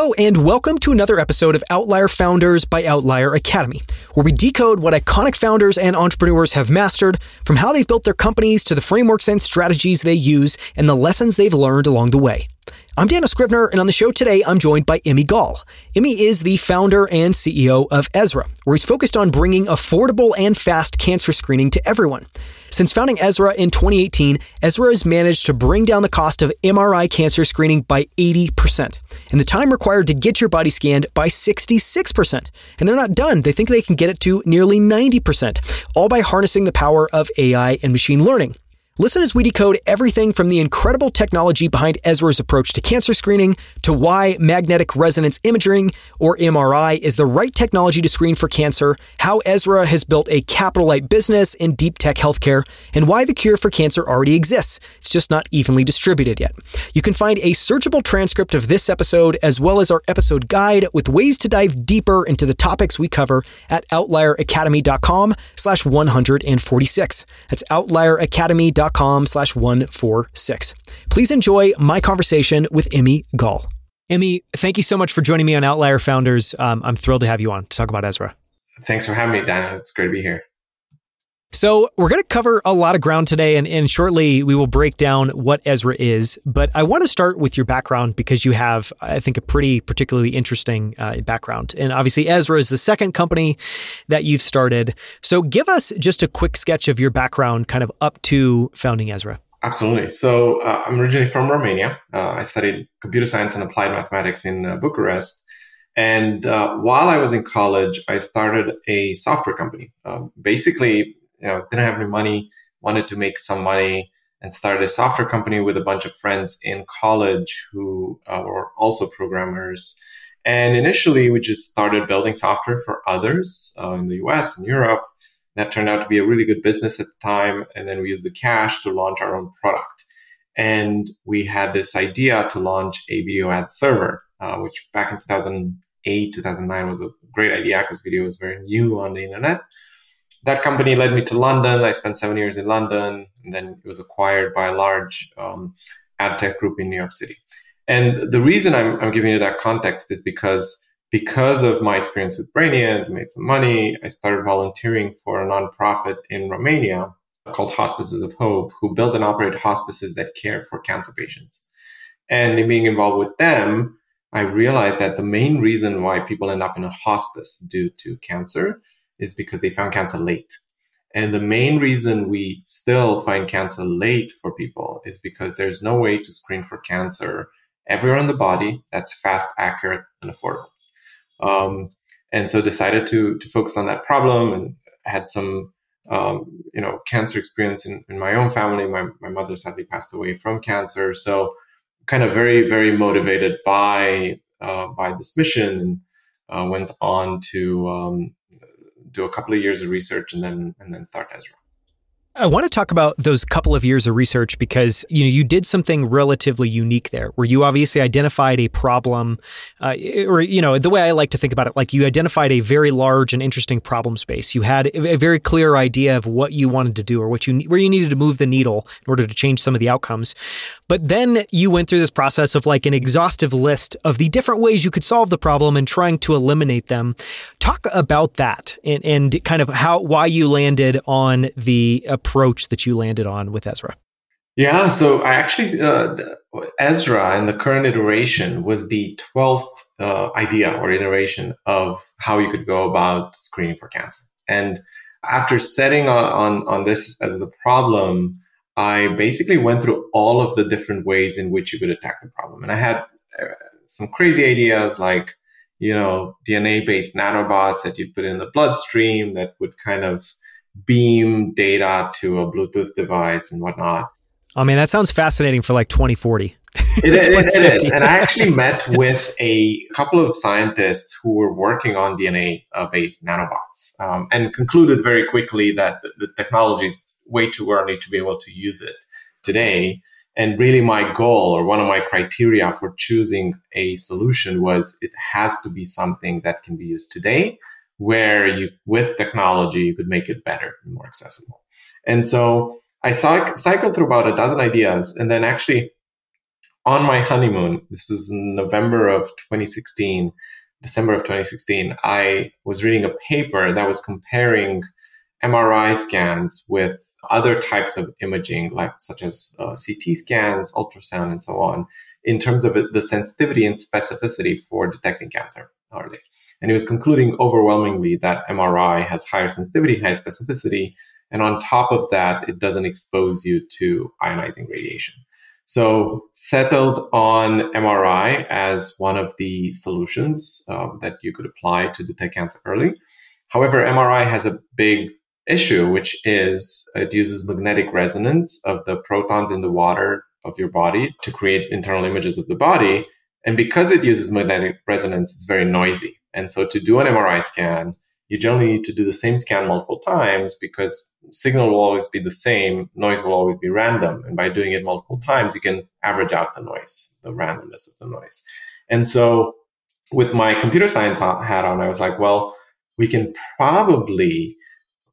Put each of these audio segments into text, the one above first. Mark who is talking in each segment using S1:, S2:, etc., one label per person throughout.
S1: Hello, and welcome to another episode of Outlier Founders by Outlier Academy, where we decode what iconic founders and entrepreneurs have mastered, from how they've built their companies to the frameworks and strategies they use and the lessons they've learned along the way. I'm Daniel Scrivner, and on the show today, I'm joined by Emi Gal. Emi is the founder and CEO of Ezra, where he's focused on bringing affordable and fast cancer screening to everyone. Since founding Ezra in 2018, Ezra has managed to bring down the cost of MRI cancer screening by 80%, and the time required to get your body scanned by 66%. And they're not done. They think they can get it to nearly 90%, all by harnessing the power of AI and machine learning. Listen as we decode everything from the incredible technology behind Ezra's approach to cancer screening to why magnetic resonance imaging, or MRI, is the right technology to screen for cancer, how Ezra has built a capital light business in deep tech healthcare, and why the cure for cancer already exists. It's just not evenly distributed yet. You can find a searchable transcript of this episode as well as our episode guide with ways to dive deeper into the topics we cover at outlieracademy.com slash 146. That's outlieracademy.com com slash 146. Please enjoy my conversation with Emi Gal. Emi, thank you so much for joining me on Outlier Founders. Um, I'm thrilled to have you on to talk about Ezra.
S2: Thanks for having me, Dan. It's great to be here.
S1: So, we're going to cover a lot of ground today, and, and shortly we will break down what Ezra is. But I want to start with your background because you have, I think, a pretty particularly interesting uh, background. And obviously, Ezra is the second company that you've started. So, give us just a quick sketch of your background, kind of up to founding Ezra.
S2: Absolutely. So, uh, I'm originally from Romania. Uh, I studied computer science and applied mathematics in uh, Bucharest. And uh, while I was in college, I started a software company. Um, basically, you know, didn't have any money, wanted to make some money, and started a software company with a bunch of friends in college who uh, were also programmers. And initially, we just started building software for others uh, in the US and Europe. That turned out to be a really good business at the time. And then we used the cash to launch our own product. And we had this idea to launch a video ad server, uh, which back in 2008, 2009 was a great idea because video was very new on the internet that company led me to London. I spent seven years in London, and then it was acquired by a large um, ad tech group in New York City. And the reason I'm, I'm, giving you that context is because because of my experience with Brainient, made some money. I started volunteering for a nonprofit in Romania called Hospices of Hope, who build and operate hospices that care for cancer patients. And in being involved with them, I realized that the main reason why people end up in a hospice due to cancer is because they found cancer late. And the main reason we still find cancer late for people is because there's no way to screen for cancer everywhere in the body that's fast, accurate, and affordable. Um, and so decided to to focus on that problem and had some um, you know cancer experience in, in my own family. My my mother sadly passed away from cancer, so kind of very very motivated by uh, by this mission and uh, went on to um, do a couple of years of research and then and then start Ezra.
S1: I want to talk about those couple of years of research because you know you did something relatively unique there, where you obviously identified a problem, uh, or you know the way I like to think about it, like you identified a very large and interesting problem space. You had a very clear idea of what you wanted to do or what you where you needed to move the needle in order to change some of the outcomes. But then you went through this process of like an exhaustive list of the different ways you could solve the problem and trying to eliminate them. Talk about that and, and kind of how why you landed on the approach that you landed on with Ezra?
S2: Yeah, so I actually, uh, Ezra in the current iteration was the 12th uh, idea or iteration of how you could go about screening for cancer. And after setting on, on, on this as the problem, I basically went through all of the different ways in which you could attack the problem. And I had uh, some crazy ideas like, you know, DNA based nanobots that you'd put in the bloodstream that would kind of beam data to a Bluetooth device and whatnot.
S1: I mean, that sounds fascinating for like 2040.
S2: it, it, it is. And I actually met with a couple of scientists who were working on DNA based nanobots um, and concluded very quickly that the, the technology is way too early to be able to use it today. And really, my goal or one of my criteria for choosing a solution was it has to be something that can be used today where you, with technology, you could make it better and more accessible. And so I cycled through about a dozen ideas. And then actually on my honeymoon, this is November of 2016, December of 2016, I was reading a paper that was comparing MRI scans with other types of imaging, like such as uh, CT scans, ultrasound, and so on, in terms of the sensitivity and specificity for detecting cancer early. And he was concluding overwhelmingly that MRI has higher sensitivity, high specificity, and on top of that, it doesn't expose you to ionizing radiation. So settled on MRI as one of the solutions um, that you could apply to detect cancer early. However, MRI has a big issue, which is it uses magnetic resonance of the protons in the water of your body to create internal images of the body. And because it uses magnetic resonance, it's very noisy. And so to do an MRI scan, you generally need to do the same scan multiple times because signal will always be the same, noise will always be random. And by doing it multiple times, you can average out the noise, the randomness of the noise. And so with my computer science hat on, I was like, well, we can probably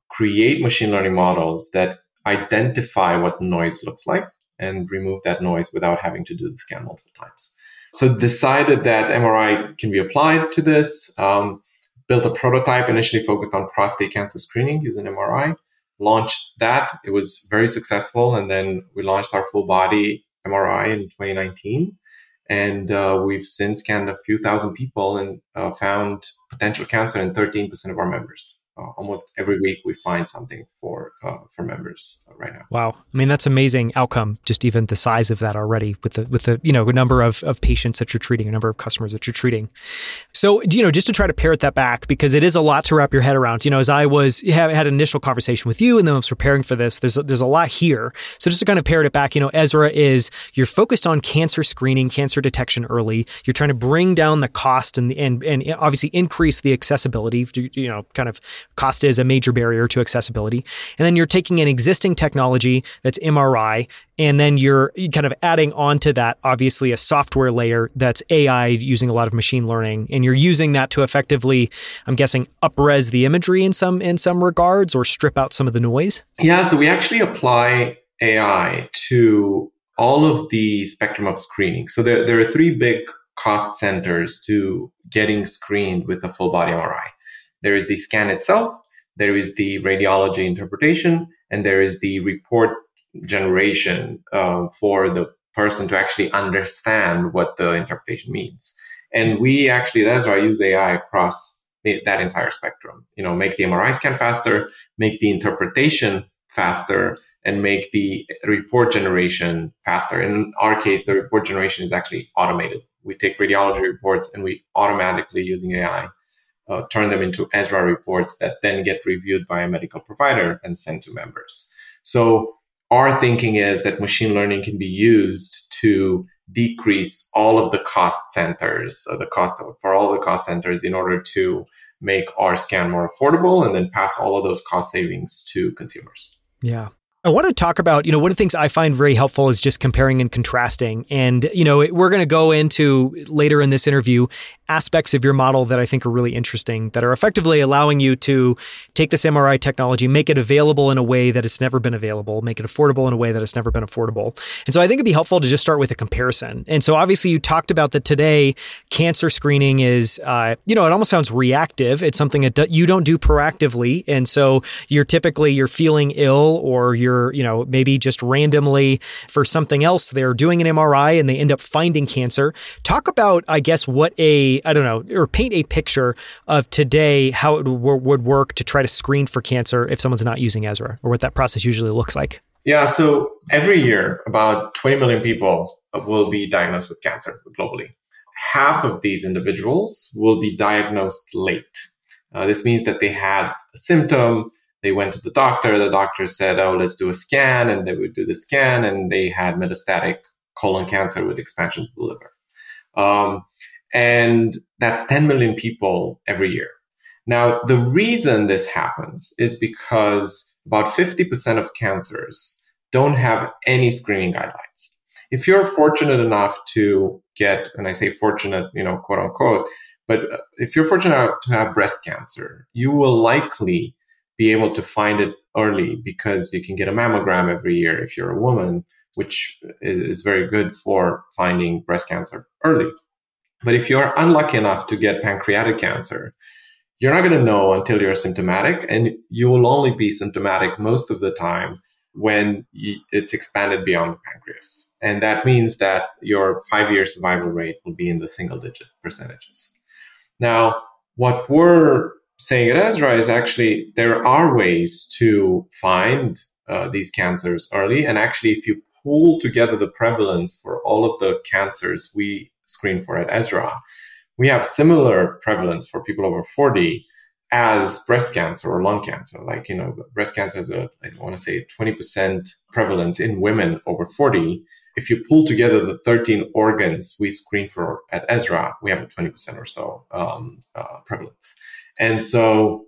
S2: create machine learning models that identify what noise looks like and remove that noise without having to do the scan multiple times. So decided that MRI can be applied to this. Um, built a prototype initially focused on prostate cancer screening using MRI. Launched that. It was very successful, and then we launched our full body MRI in 2019. And uh, we've since scanned a few thousand people and uh, found potential cancer in 13% of our members uh, almost every week we find something for uh, for members uh, right now.
S1: Wow, I mean that's amazing outcome. Just even the size of that already with the with the you know number of of patients that you're treating, a number of customers that you're treating. So you know just to try to parrot that back because it is a lot to wrap your head around. You know, as I was had, an initial conversation with you and then I was preparing for this, there's a, there's a lot here. So just to kind of parrot it back, you know, Ezra is you're focused on cancer screening, cancer detection early. You're trying to bring down the cost and and and obviously increase the accessibility. You know, kind of cost is a major barrier to accessibility. And then you're taking an existing technology that's MRI, and then you're kind of adding onto that, obviously, a software layer that's AI using a lot of machine learning, and you're using that to effectively, I'm guessing, upres the imagery in some in some regards, or strip out some of the noise.
S2: Yeah, so we actually apply AI to all of the spectrum of screening. So there, there are three big cost centers to getting screened with a full body MRI. There is the scan itself, there is the radiology interpretation, and there is the report generation uh, for the person to actually understand what the interpretation means. And we actually, that's why I use AI across that entire spectrum. You know, make the MRI scan faster, make the interpretation faster, and make the report generation faster. In our case, the report generation is actually automated. We take radiology reports and we automatically, using AI, uh, turn them into Ezra reports that then get reviewed by a medical provider and sent to members. So our thinking is that machine learning can be used to decrease all of the cost centers, so the cost of, for all the cost centers in order to make our scan more affordable and then pass all of those cost savings to consumers.
S1: Yeah. I want to talk about, you know, one of the things I find very helpful is just comparing and contrasting. And, you know, we're going to go into later in this interview aspects of your model that I think are really interesting that are effectively allowing you to take this MRI technology, make it available in a way that it's never been available, make it affordable in a way that it's never been affordable. And so I think it'd be helpful to just start with a comparison. And so obviously you talked about that today cancer screening is, uh, you know, it almost sounds reactive. It's something that you don't do proactively. And so you're typically, you're feeling ill or you're, you know, maybe just randomly for something else, they're doing an MRI and they end up finding cancer. Talk about, I guess, what a I don't know, or paint a picture of today how it would work to try to screen for cancer if someone's not using Ezra, or what that process usually looks like.
S2: Yeah, so every year, about 20 million people will be diagnosed with cancer globally. Half of these individuals will be diagnosed late. Uh, this means that they had a symptom, they went to the doctor, the doctor said, Oh, let's do a scan, and they would do the scan, and they had metastatic colon cancer with expansion to the liver. Um, and that's 10 million people every year. Now, the reason this happens is because about 50% of cancers don't have any screening guidelines. If you're fortunate enough to get, and I say fortunate, you know, quote unquote, but uh, if you're fortunate to have breast cancer, you will likely be able to find it early because you can get a mammogram every year if you're a woman which is, is very good for finding breast cancer early. But if you're unlucky enough to get pancreatic cancer, you're not going to know until you're symptomatic, and you will only be symptomatic most of the time when it's expanded beyond the pancreas. And that means that your five year survival rate will be in the single digit percentages. Now, what we're saying at Ezra is actually there are ways to find uh, these cancers early. And actually, if you pull together the prevalence for all of the cancers we screen for at Ezra, we have similar prevalence for people over 40 as breast cancer or lung cancer. Like, you know, breast cancer is a, I want to say 20% prevalence in women over 40. If you pull together the 13 organs we screen for at Ezra, we have a 20% or so um, uh, prevalence. And so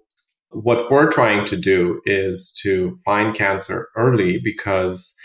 S2: what we're trying to do is to find cancer early because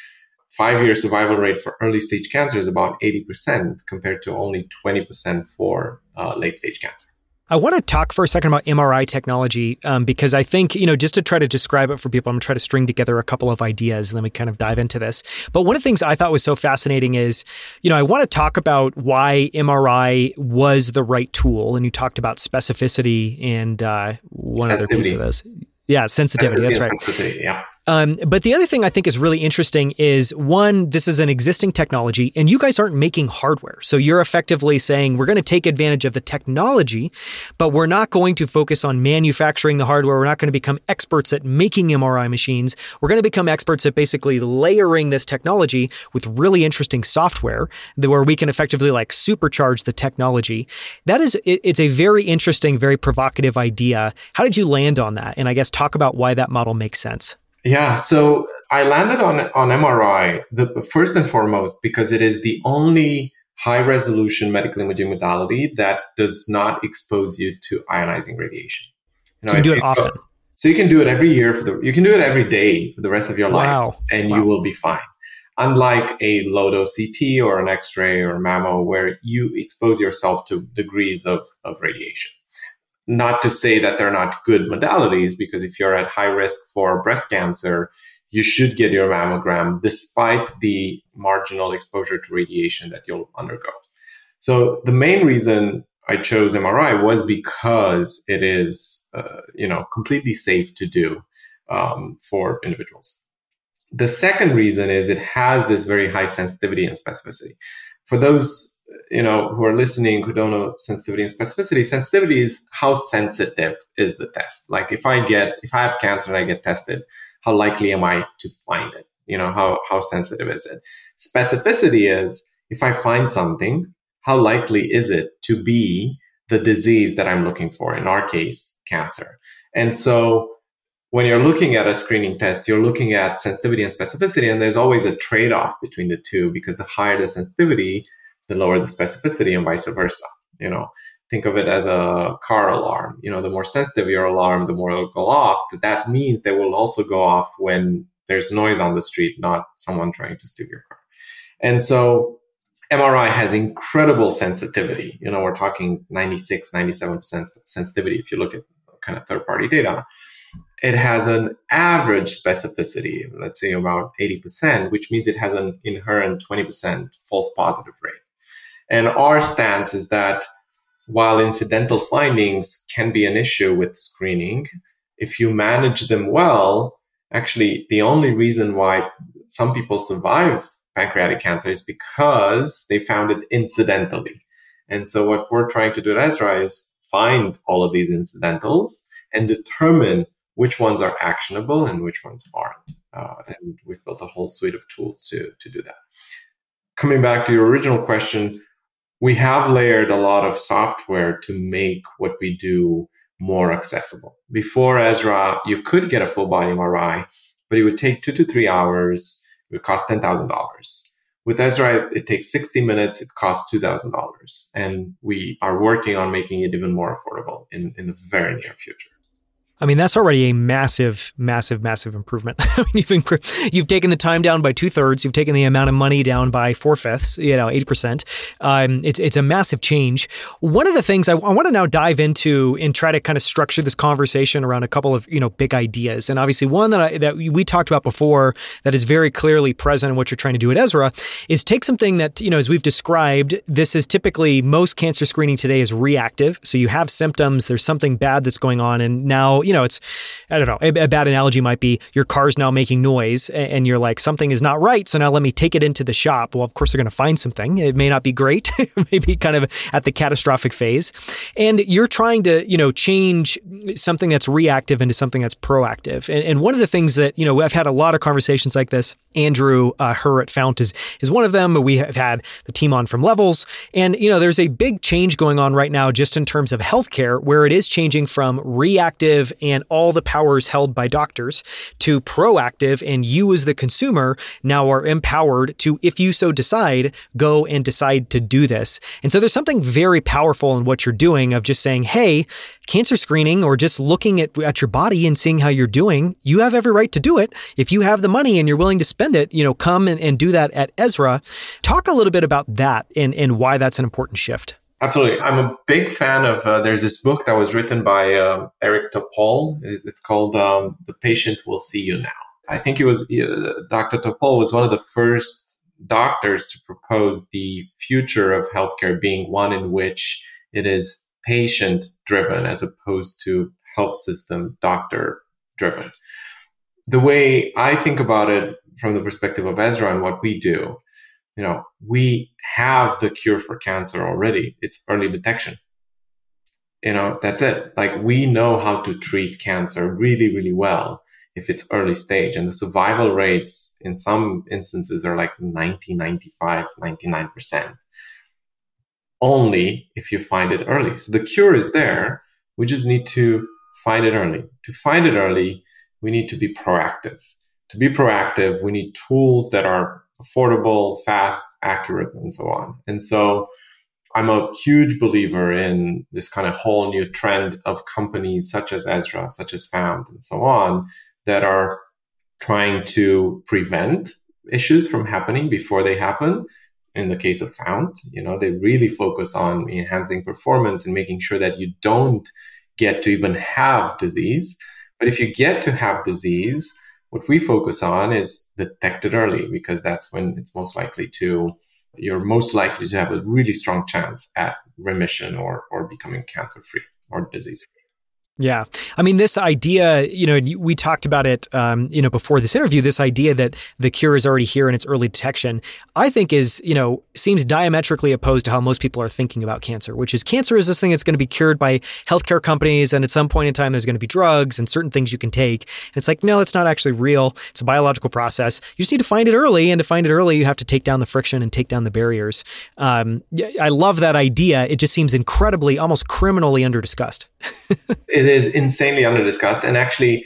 S2: five year survival rate for early stage cancer is about 80% compared to only 20% for uh, late stage cancer.
S1: I want to talk for a second about MRI technology um, because I think, you know, just to try to describe it for people, I'm going to try to string together a couple of ideas and then we kind of dive into this. But one of the things I thought was so fascinating is, you know, I want to talk about why MRI was the right tool. And you talked about specificity and uh, one other piece of this. Yeah, sensitivity. That's right.
S2: Yeah.
S1: Um, but the other thing I think is really interesting is one, this is an existing technology, and you guys aren't making hardware. So you're effectively saying we're going to take advantage of the technology, but we're not going to focus on manufacturing the hardware. We're not going to become experts at making MRI machines. We're going to become experts at basically layering this technology with really interesting software where we can effectively like supercharge the technology. That is, it's a very interesting, very provocative idea. How did you land on that? And I guess talk about why that model makes sense.
S2: Yeah, so I landed on on MRI the first and foremost because it is the only high resolution medical imaging modality that does not expose you to ionizing radiation.
S1: You know, so you do it often.
S2: So you can do it every year for the you can do it every day for the rest of your
S1: wow.
S2: life and
S1: wow.
S2: you will be fine. Unlike a low dose CT or an X-ray or mammo where you expose yourself to degrees of, of radiation not to say that they're not good modalities, because if you're at high risk for breast cancer, you should get your mammogram despite the marginal exposure to radiation that you'll undergo. So the main reason I chose MRI was because it is, uh, you know, completely safe to do um, for individuals. The second reason is it has this very high sensitivity and specificity. For those you know who are listening who don't know sensitivity and specificity sensitivity is how sensitive is the test. Like if i get if i have cancer and i get tested how likely am i to find it? You know how how sensitive is it? Specificity is if i find something how likely is it to be the disease that i'm looking for? In our case cancer. And so when you're looking at a screening test, you're looking at sensitivity and specificity, and there's always a trade off between the two because the higher the sensitivity, the lower the specificity and vice versa. You know, think of it as a car alarm. You know, the more sensitive your alarm, the more it'll go off. That means they will also go off when there's noise on the street, not someone trying to steal your car. And so MRI has incredible sensitivity. You know, we're talking 96, 97% sensitivity if you look at kind of third party data. It has an average specificity, let's say about 80%, which means it has an inherent 20% false positive rate. And our stance is that while incidental findings can be an issue with screening, if you manage them well, actually, the only reason why some people survive pancreatic cancer is because they found it incidentally. And so, what we're trying to do at Ezra is find all of these incidentals and determine which ones are actionable and which ones aren't. Uh, and we've built a whole suite of tools to, to do that. Coming back to your original question, we have layered a lot of software to make what we do more accessible. Before Ezra, you could get a full body MRI, but it would take two to three hours. It would cost $10,000. With Ezra, it takes 60 minutes. It costs $2,000. And we are working on making it even more affordable in, in the very near future.
S1: I mean, that's already a massive, massive, massive improvement. I mean, you've, you've taken the time down by two thirds. You've taken the amount of money down by four fifths. You know, eighty percent. Um, it's it's a massive change. One of the things I, I want to now dive into and try to kind of structure this conversation around a couple of you know big ideas. And obviously, one that I, that we talked about before that is very clearly present in what you're trying to do at Ezra is take something that you know as we've described. This is typically most cancer screening today is reactive. So you have symptoms. There's something bad that's going on, and now you know, it's, I don't know, a, a, bad analogy might be your car's now making noise and you're like, something is not right. So now let me take it into the shop. Well, of course, they're going to find something. It may not be great, maybe kind of at the catastrophic phase. And you're trying to, you know, change something that's reactive into something that's proactive. And, and one of the things that, you know, I've had a lot of conversations like this. Andrew uh, Herr at Fount is, is one of them. We have had the team on from Levels. And, you know, there's a big change going on right now just in terms of healthcare where it is changing from reactive and all the powers held by doctors to proactive and you as the consumer now are empowered to, if you so decide, go and decide to do this. And so there's something very powerful in what you're doing of just saying, Hey, cancer screening or just looking at, at your body and seeing how you're doing, you have every right to do it. If you have the money and you're willing to spend it, you know, come and, and do that at Ezra. Talk a little bit about that and, and why that's an important shift.
S2: Absolutely. I'm a big fan of, uh, there's this book that was written by uh, Eric Topol. It's called um, The Patient Will See You Now. I think it was uh, Dr. Topol was one of the first doctors to propose the future of healthcare being one in which it is patient driven as opposed to health system doctor driven. The way I think about it from the perspective of Ezra and what we do you know, we have the cure for cancer already. It's early detection. You know, that's it. Like we know how to treat cancer really, really well if it's early stage. And the survival rates in some instances are like 90, 95, 99%. Only if you find it early. So the cure is there. We just need to find it early. To find it early, we need to be proactive. To be proactive, we need tools that are affordable, fast, accurate, and so on. And so I'm a huge believer in this kind of whole new trend of companies such as Ezra, such as Fount, and so on, that are trying to prevent issues from happening before they happen. In the case of Fount, you know, they really focus on enhancing performance and making sure that you don't get to even have disease. But if you get to have disease, what we focus on is detected early because that's when it's most likely to, you're most likely to have a really strong chance at remission or, or becoming cancer free or disease free.
S1: Yeah. I mean, this idea, you know, we talked about it, um, you know, before this interview, this idea that the cure is already here and it's early detection, I think is, you know, seems diametrically opposed to how most people are thinking about cancer, which is cancer is this thing that's going to be cured by healthcare companies. And at some point in time, there's going to be drugs and certain things you can take. And it's like, no, it's not actually real. It's a biological process. You just need to find it early. And to find it early, you have to take down the friction and take down the barriers. Um, I love that idea. It just seems incredibly, almost criminally under discussed.
S2: it is insanely under discussed. And actually,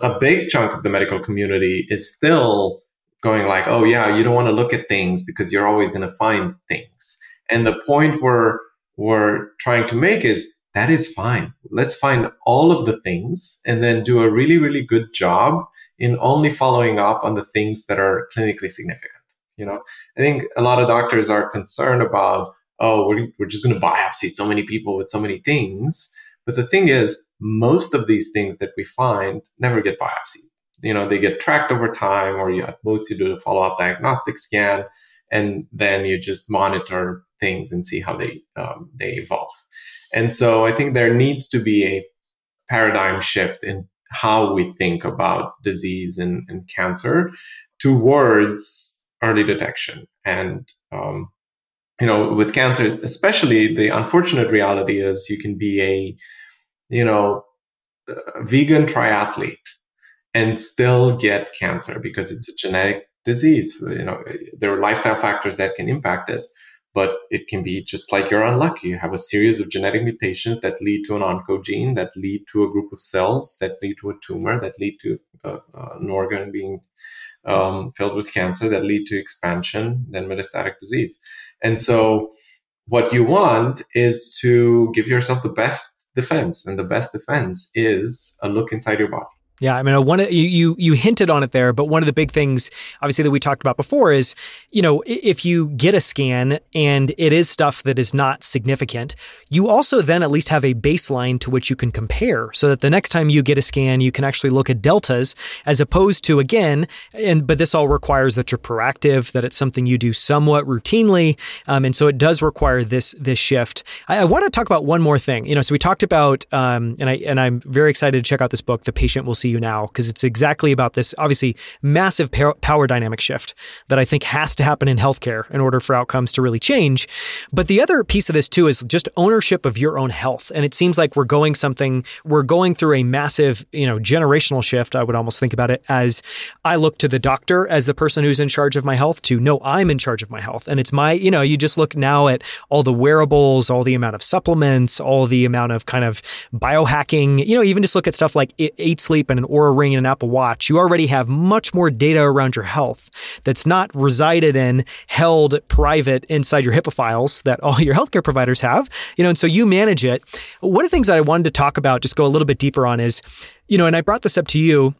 S2: a big chunk of the medical community is still going like, oh, yeah, you don't want to look at things because you're always going to find things. And the point we're, we're trying to make is that is fine. Let's find all of the things and then do a really, really good job in only following up on the things that are clinically significant. You know, I think a lot of doctors are concerned about, oh, we're, we're just going to biopsy so many people with so many things. But the thing is, most of these things that we find never get biopsied. You know, they get tracked over time, or you, at most you do a follow up diagnostic scan, and then you just monitor things and see how they um, they evolve. And so I think there needs to be a paradigm shift in how we think about disease and, and cancer towards early detection. And um, you know, with cancer, especially the unfortunate reality is you can be a you know, vegan triathlete and still get cancer because it's a genetic disease. You know, there are lifestyle factors that can impact it, but it can be just like you're unlucky. You have a series of genetic mutations that lead to an oncogene, that lead to a group of cells, that lead to a tumor, that lead to uh, uh, an organ being um, filled with cancer, that lead to expansion, then metastatic disease. And so, what you want is to give yourself the best defense. And the best defense is a look inside your body.
S1: Yeah, I mean, one you, you you hinted on it there, but one of the big things, obviously, that we talked about before is, you know, if you get a scan and it is stuff that is not significant, you also then at least have a baseline to which you can compare, so that the next time you get a scan, you can actually look at deltas as opposed to again, and but this all requires that you're proactive, that it's something you do somewhat routinely, um, and so it does require this this shift. I, I, want to talk about one more thing, you know, so we talked about, um, and I and I'm very excited to check out this book, The Patient Will See you now because it's exactly about this obviously massive power dynamic shift that I think has to happen in healthcare in order for outcomes to really change. But the other piece of this too is just ownership of your own health. And it seems like we're going something, we're going through a massive, you know, generational shift. I would almost think about it as I look to the doctor as the person who's in charge of my health to no, I'm in charge of my health. And it's my, you know, you just look now at all the wearables, all the amount of supplements, all the amount of kind of biohacking, you know, even just look at stuff like eat, sleep, and an Oura Ring and an Apple Watch, you already have much more data around your health that's not resided in, held private inside your HIPAA files that all your healthcare providers have. You know, and so you manage it. One of the things that I wanted to talk about, just go a little bit deeper on, is, you know, and I brought this up to you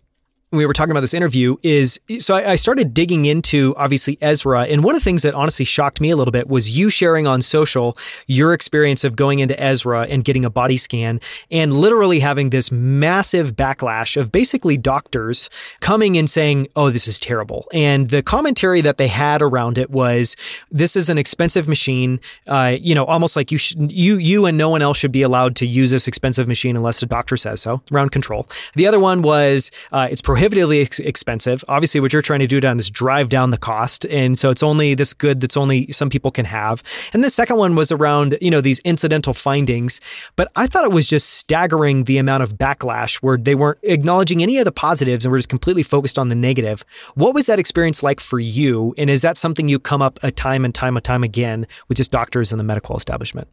S1: we were talking about this interview is so I, I, started digging into obviously Ezra. And one of the things that honestly shocked me a little bit was you sharing on social your experience of going into Ezra and getting a body scan and literally having this massive backlash of basically doctors coming and saying, Oh, this is terrible. And the commentary that they had around it was, this is an expensive machine. Uh, you know, almost like you should, you, you and no one else should be allowed to use this expensive machine unless the doctor says so around control. The other one was, uh, it's prohibitively ex- expensive. Obviously, what you're trying to do down is drive down the cost, and so it's only this good that's only some people can have. And the second one was around you know these incidental findings, but I thought it was just staggering the amount of backlash where they weren't acknowledging any of the positives and were just completely focused on the negative. What was that experience like for you? And is that something you come up a time and time and time again with just doctors in the medical establishment?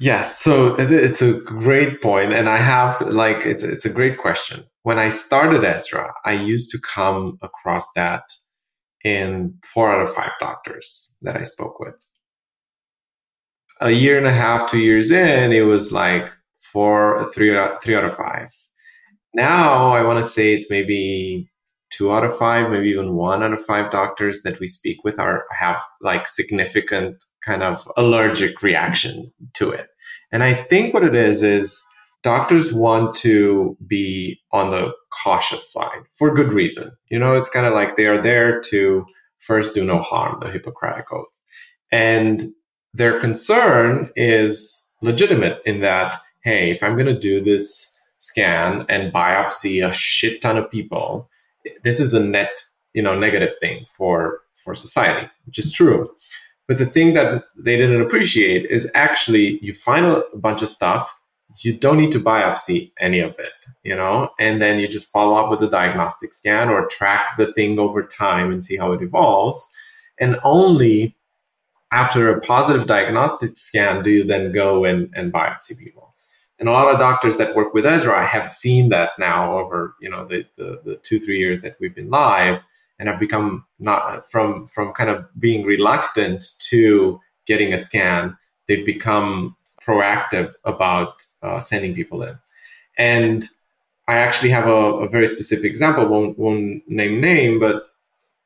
S2: Yes, so it's a great point, and I have like it's it's a great question. When I started Ezra, I used to come across that in four out of five doctors that I spoke with. A year and a half, two years in, it was like four, three, three out of five. Now I want to say it's maybe two out of five, maybe even one out of five doctors that we speak with are have like significant kind of allergic reaction to it. And I think what it is is doctors want to be on the cautious side for good reason. You know, it's kind of like they are there to first do no harm, the Hippocratic Oath. And their concern is legitimate in that, hey, if I'm going to do this scan and biopsy a shit ton of people, this is a net, you know, negative thing for for society, which is true. But the thing that they didn't appreciate is actually you find a bunch of stuff, you don't need to biopsy any of it, you know, and then you just follow up with a diagnostic scan or track the thing over time and see how it evolves. And only after a positive diagnostic scan do you then go and, and biopsy people. And a lot of doctors that work with Ezra have seen that now over, you know, the, the, the two, three years that we've been live and have become not from from kind of being reluctant to getting a scan they've become proactive about uh, sending people in and i actually have a, a very specific example won't, won't name name but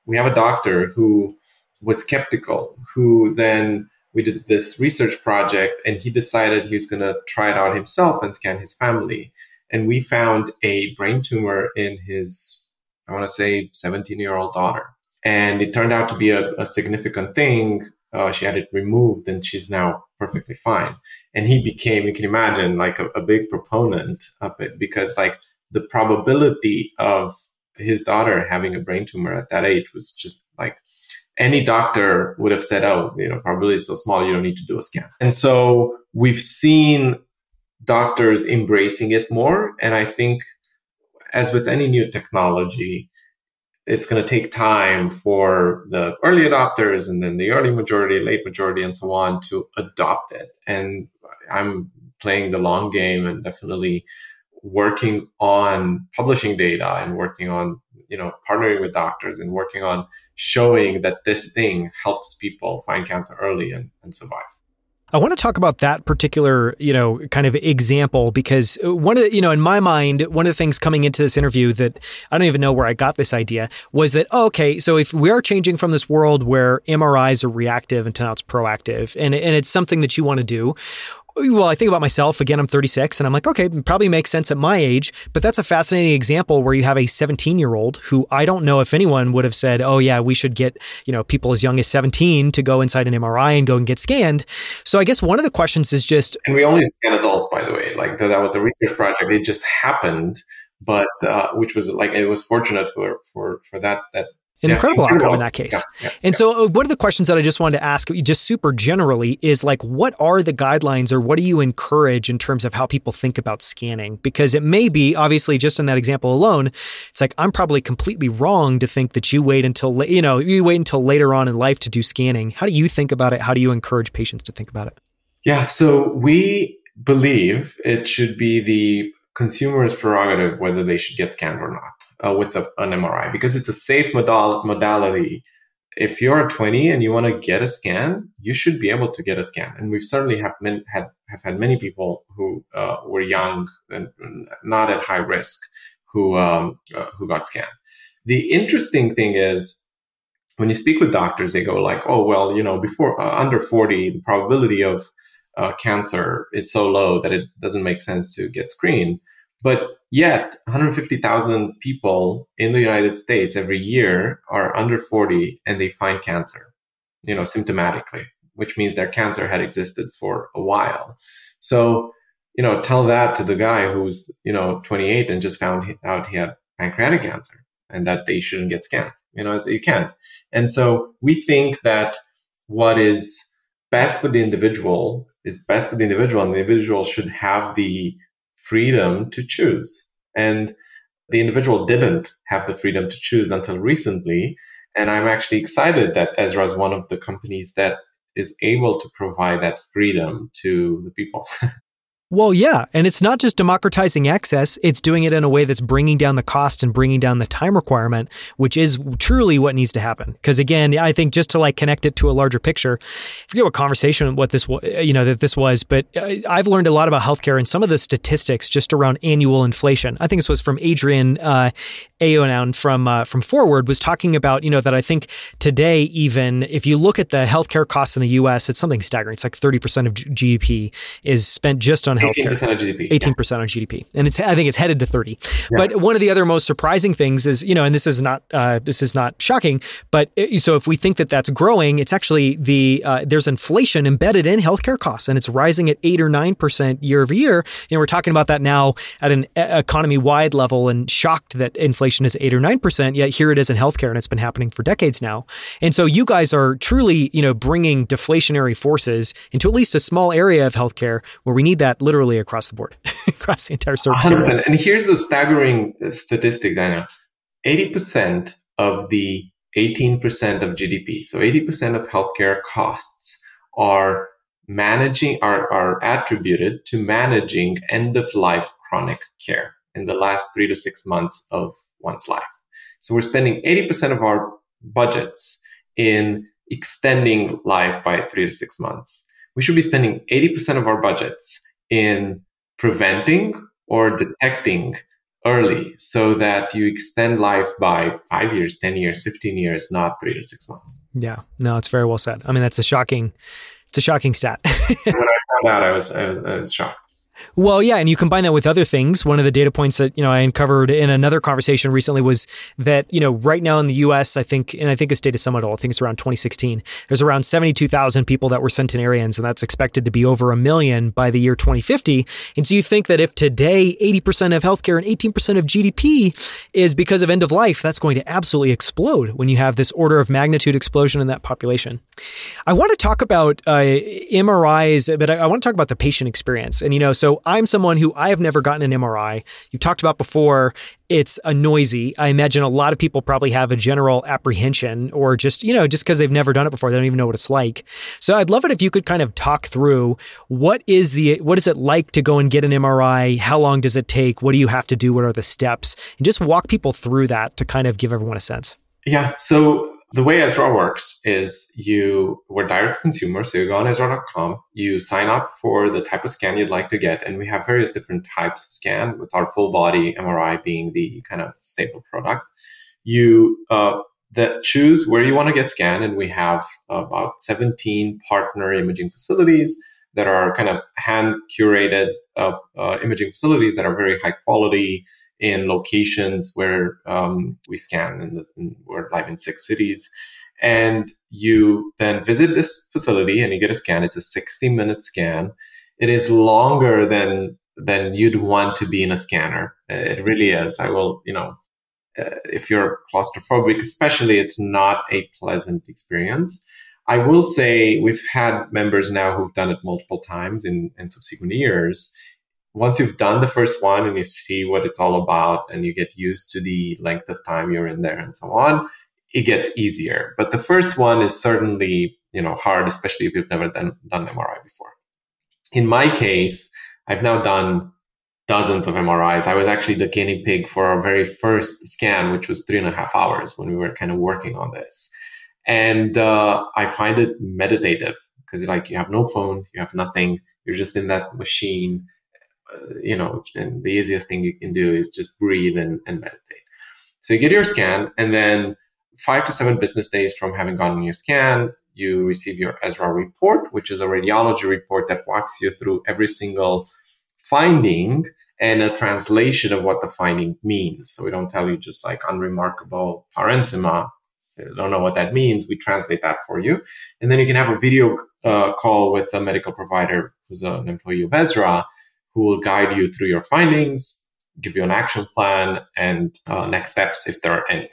S2: we have a doctor who was skeptical who then we did this research project and he decided he was going to try it out himself and scan his family and we found a brain tumor in his I want to say 17 year old daughter. And it turned out to be a, a significant thing. Uh, she had it removed and she's now perfectly fine. And he became, you can imagine, like a, a big proponent of it because, like, the probability of his daughter having a brain tumor at that age was just like any doctor would have said, oh, you know, probability is so small, you don't need to do a scan. And so we've seen doctors embracing it more. And I think as with any new technology, it's going to take time for the early adopters and then the early majority, late majority, and so on to adopt it. And I'm playing the long game and definitely working on publishing data and working on you know partnering with doctors and working on showing that this thing helps people find cancer early and, and survive
S1: I want to talk about that particular, you know, kind of example because uh, one of the, you know, in my mind, one of the things coming into this interview that I don't even know where I got this idea was that, oh, okay, so if we are changing from this world where MRIs are reactive and now it's proactive and, and it's something that you want to do, well, I think about myself. Again, I'm 36 and I'm like, okay, probably makes sense at my age. But that's a fascinating example where you have a 17 year old who I don't know if anyone would have said, oh, yeah, we should get, you know, people as young as 17 to go inside an MRI and go and get scanned. So I guess one of the questions is just.
S2: And we only scan adults, by the way. Like that was a research project. It just happened but uh, which was like it was fortunate for for for that that
S1: an yeah, incredible outcome in that case. Yeah, yeah, and so, uh, one of the questions that I just wanted to ask, just super generally, is like, what are the guidelines or what do you encourage in terms of how people think about scanning? Because it may be, obviously, just in that example alone, it's like, I'm probably completely wrong to think that you wait until, you know, you wait until later on in life to do scanning. How do you think about it? How do you encourage patients to think about it?
S2: Yeah. So, we believe it should be the consumer's prerogative whether they should get scanned or not uh, with a, an MRI because it's a safe modal- modality. If you're 20 and you want to get a scan, you should be able to get a scan. And we've certainly have been, had have had many people who uh, were young and not at high risk who um, uh, who got scanned. The interesting thing is when you speak with doctors, they go like, "Oh, well, you know, before uh, under 40, the probability of uh, cancer is so low that it doesn't make sense to get screened." But yet, 150,000 people in the United States every year are under 40 and they find cancer, you know, symptomatically, which means their cancer had existed for a while. So, you know, tell that to the guy who's, you know, 28 and just found out he had pancreatic cancer and that they shouldn't get scanned. You know, you can't. And so we think that what is best for the individual is best for the individual and the individual should have the freedom to choose. And the individual didn't have the freedom to choose until recently. And I'm actually excited that Ezra is one of the companies that is able to provide that freedom to the people.
S1: Well, yeah. And it's not just democratizing access, it's doing it in a way that's bringing down the cost and bringing down the time requirement, which is truly what needs to happen. Because again, I think just to like connect it to a larger picture, I forget what conversation what this you know that this was, but I've learned a lot about healthcare and some of the statistics just around annual inflation. I think this was from Adrian uh, Aoun from uh, from Forward was talking about you know that I think today even if you look at the healthcare costs in the U.S., it's something staggering. It's like thirty percent of GDP is spent just on on healthcare. 18%
S2: of GDP.
S1: 18% yeah. on GDP. And it's I think it's headed to 30. Yeah. But one of the other most surprising things is, you know, and this is not uh, this is not shocking, but it, so if we think that that's growing, it's actually the uh, there's inflation embedded in healthcare costs and it's rising at 8 or 9% year over year. And we're talking about that now at an economy wide level and shocked that inflation is 8 or 9%, yet here it is in healthcare and it's been happening for decades now. And so you guys are truly, you know, bringing deflationary forces into at least a small area of healthcare where we need that literally across the board, across the entire service area.
S2: And here's the staggering uh, statistic, Daniel. 80% of the 18% of GDP, so 80% of healthcare costs are managing, are, are attributed to managing end of life chronic care in the last three to six months of one's life. So we're spending 80% of our budgets in extending life by three to six months. We should be spending 80% of our budgets in preventing or detecting early so that you extend life by five years, 10 years, 15 years, not three to six months.
S1: Yeah, no, it's very well said. I mean, that's a shocking, it's a shocking stat.
S2: when I found out, I was, I was, I was shocked.
S1: Well, yeah, and you combine that with other things. One of the data points that you know I uncovered in another conversation recently was that you know right now in the U.S. I think, and I think this data somewhat old. I think it's around 2016. There's around 72,000 people that were centenarians, and that's expected to be over a million by the year 2050. And so you think that if today 80% of healthcare and 18% of GDP is because of end of life, that's going to absolutely explode when you have this order of magnitude explosion in that population. I want to talk about uh, MRIs, but I, I want to talk about the patient experience. And you know, so I'm someone who I have never gotten an MRI. You talked about before, it's a noisy. I imagine a lot of people probably have a general apprehension or just, you know, just because they've never done it before, they don't even know what it's like. So I'd love it if you could kind of talk through what is the, what is it like to go and get an MRI? How long does it take? What do you have to do? What are the steps? And just walk people through that to kind of give everyone a sense.
S2: Yeah. So the way Ezra works is you we're direct consumer, so you go on Ezra.com, you sign up for the type of scan you'd like to get, and we have various different types of scan, with our full body MRI being the kind of staple product. You uh, that choose where you want to get scanned, and we have about 17 partner imaging facilities that are kind of hand curated uh, uh, imaging facilities that are very high quality in locations where um, we scan and, we're live in six cities. And you then visit this facility and you get a scan. It's a 60 minute scan. It is longer than than you'd want to be in a scanner. It really is. I will you know uh, if you're claustrophobic especially it's not a pleasant experience. I will say we've had members now who've done it multiple times in, in subsequent years once you've done the first one and you see what it's all about and you get used to the length of time you're in there and so on, it gets easier. But the first one is certainly, you know, hard, especially if you've never done, done MRI before. In my case, I've now done dozens of MRIs. I was actually the guinea pig for our very first scan, which was three and a half hours when we were kind of working on this. And uh, I find it meditative because like you have no phone, you have nothing, you're just in that machine you know, and the easiest thing you can do is just breathe and, and meditate. So you get your scan, and then five to seven business days from having gotten your scan, you receive your Ezra report, which is a radiology report that walks you through every single finding and a translation of what the finding means. So we don't tell you just like unremarkable parenchyma. You don't know what that means. We translate that for you. And then you can have a video uh, call with a medical provider who's an employee of Ezra who will guide you through your findings, give you an action plan, and uh, next steps if there are any.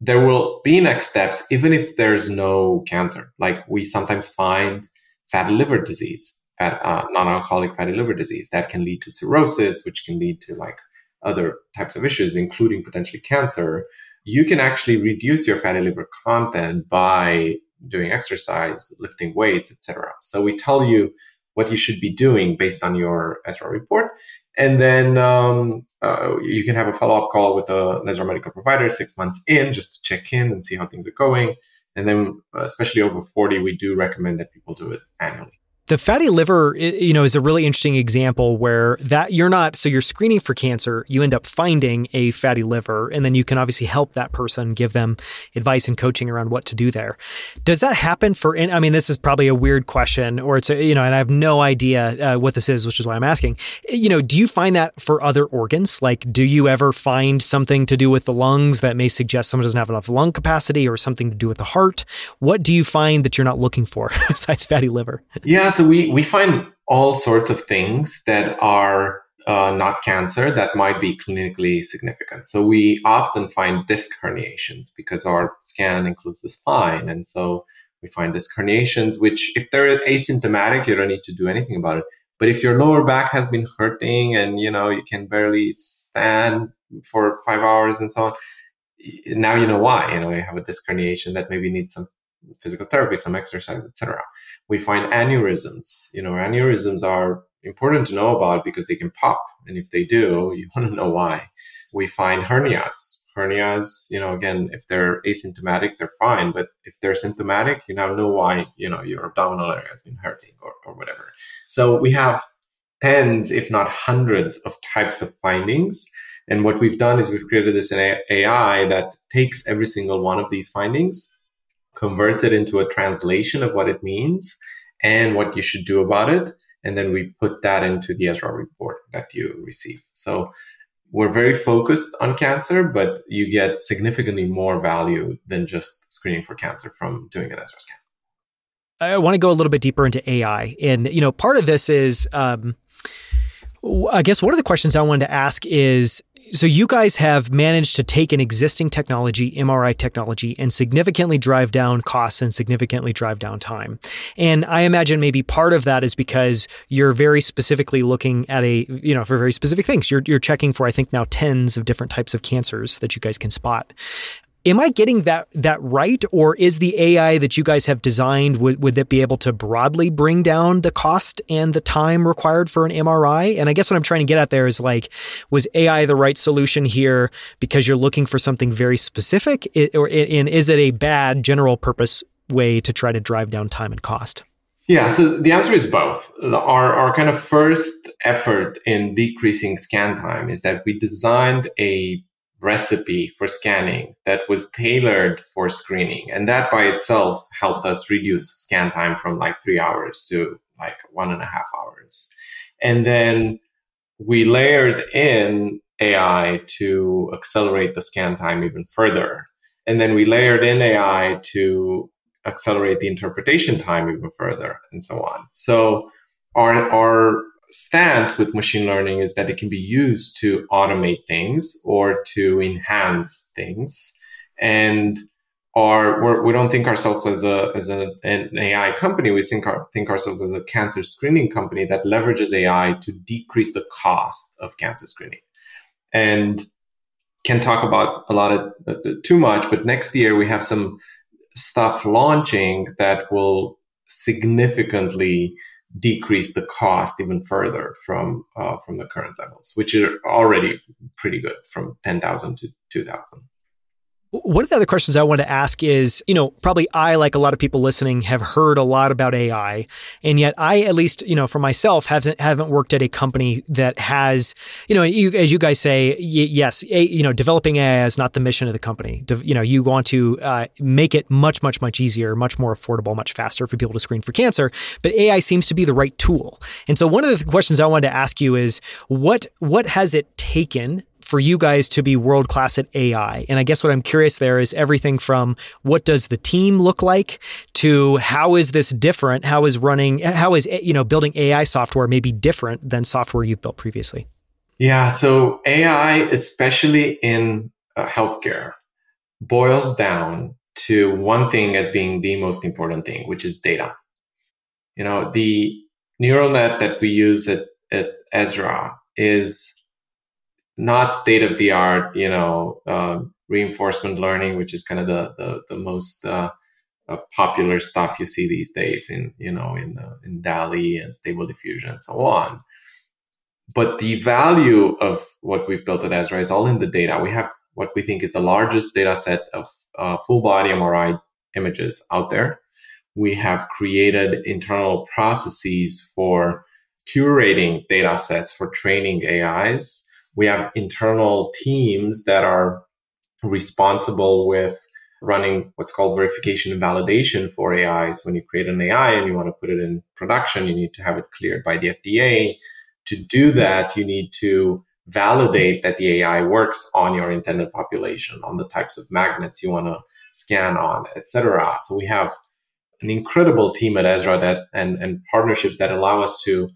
S2: There will be next steps even if there's no cancer. Like we sometimes find fatty liver disease, fat, uh, non-alcoholic fatty liver disease that can lead to cirrhosis, which can lead to like other types of issues, including potentially cancer. You can actually reduce your fatty liver content by doing exercise, lifting weights, etc. So we tell you what you should be doing based on your Ezra report. And then um, uh, you can have a follow up call with a Ezra medical provider six months in just to check in and see how things are going. And then, especially over 40, we do recommend that people do it annually.
S1: The fatty liver, you know, is a really interesting example where that you're not so you're screening for cancer, you end up finding a fatty liver, and then you can obviously help that person, give them advice and coaching around what to do there. Does that happen for? I mean, this is probably a weird question, or it's a you know, and I have no idea uh, what this is, which is why I'm asking. You know, do you find that for other organs? Like, do you ever find something to do with the lungs that may suggest someone doesn't have enough lung capacity, or something to do with the heart? What do you find that you're not looking for besides fatty liver?
S2: Yes so we, we find all sorts of things that are uh, not cancer that might be clinically significant. So we often find disc herniations because our scan includes the spine. And so we find disc herniations, which if they're asymptomatic, you don't need to do anything about it. But if your lower back has been hurting and you know you can barely stand for five hours and so on, now you know why. You know you have a disc herniation that maybe needs some physical therapy, some exercise, etc. We find aneurysms. You know, aneurysms are important to know about because they can pop, and if they do, you want to know why. We find hernias. Hernias, you know, again, if they're asymptomatic, they're fine, but if they're symptomatic, you now know why, you know, your abdominal area has been hurting or, or whatever. So we have tens, if not hundreds, of types of findings. And what we've done is we've created this AI that takes every single one of these findings converts it into a translation of what it means and what you should do about it. And then we put that into the Ezra report that you receive. So we're very focused on cancer, but you get significantly more value than just screening for cancer from doing an Ezra scan.
S1: I want to go a little bit deeper into AI. And, you know, part of this is, um, I guess one of the questions I wanted to ask is so you guys have managed to take an existing technology, MRI technology, and significantly drive down costs and significantly drive down time. And I imagine maybe part of that is because you're very specifically looking at a, you know, for very specific things. You're, you're checking for, I think now tens of different types of cancers that you guys can spot Am I getting that that right, or is the AI that you guys have designed would would that be able to broadly bring down the cost and the time required for an MRI? And I guess what I'm trying to get at there is like, was AI the right solution here because you're looking for something very specific, or and is it a bad general purpose way to try to drive down time and cost?
S2: Yeah, so the answer is both. Our, our kind of first effort in decreasing scan time is that we designed a recipe for scanning that was tailored for screening. And that by itself helped us reduce scan time from like three hours to like one and a half hours. And then we layered in AI to accelerate the scan time even further. And then we layered in AI to accelerate the interpretation time even further and so on. So our, our stance with machine learning is that it can be used to automate things or to enhance things. And our, we're, we do not think ourselves as a as a, an AI company. We think our, think ourselves as a cancer screening company that leverages AI to decrease the cost of cancer screening. And can talk about a lot of uh, too much, but next year we have some stuff launching that will significantly decrease the cost even further from uh, from the current levels, which are already pretty good from 10,000 to 2,000.
S1: One of the other questions I want to ask is, you know, probably I, like a lot of people listening, have heard a lot about AI, and yet I, at least, you know, for myself, haven't haven't worked at a company that has, you know, you, as you guys say, y- yes, a, you know, developing AI is not the mission of the company. De- you know, you want to uh, make it much, much, much easier, much more affordable, much faster for people to screen for cancer. But AI seems to be the right tool, and so one of the questions I wanted to ask you is, what what has it taken for you guys to be world class at AI. And I guess what I'm curious there is everything from what does the team look like to how is this different? How is running, how is, you know, building AI software maybe different than software you've built previously?
S2: Yeah. So AI, especially in uh, healthcare, boils down to one thing as being the most important thing, which is data. You know, the neural net that we use at, at Ezra is not state of the art, you know, uh, reinforcement learning, which is kind of the the, the most uh, uh, popular stuff you see these days in you know in uh, in DALL-E and Stable Diffusion and so on. But the value of what we've built at Ezra is all in the data. We have what we think is the largest data set of uh, full body MRI images out there. We have created internal processes for curating data sets for training AIs we have internal teams that are responsible with running what's called verification and validation for AIs. When you create an AI and you want to put it in production, you need to have it cleared by the FDA. To do that, you need to validate that the AI works on your intended population, on the types of magnets you want to scan on, etc. So we have an incredible team at Ezra that and, and partnerships that allow us to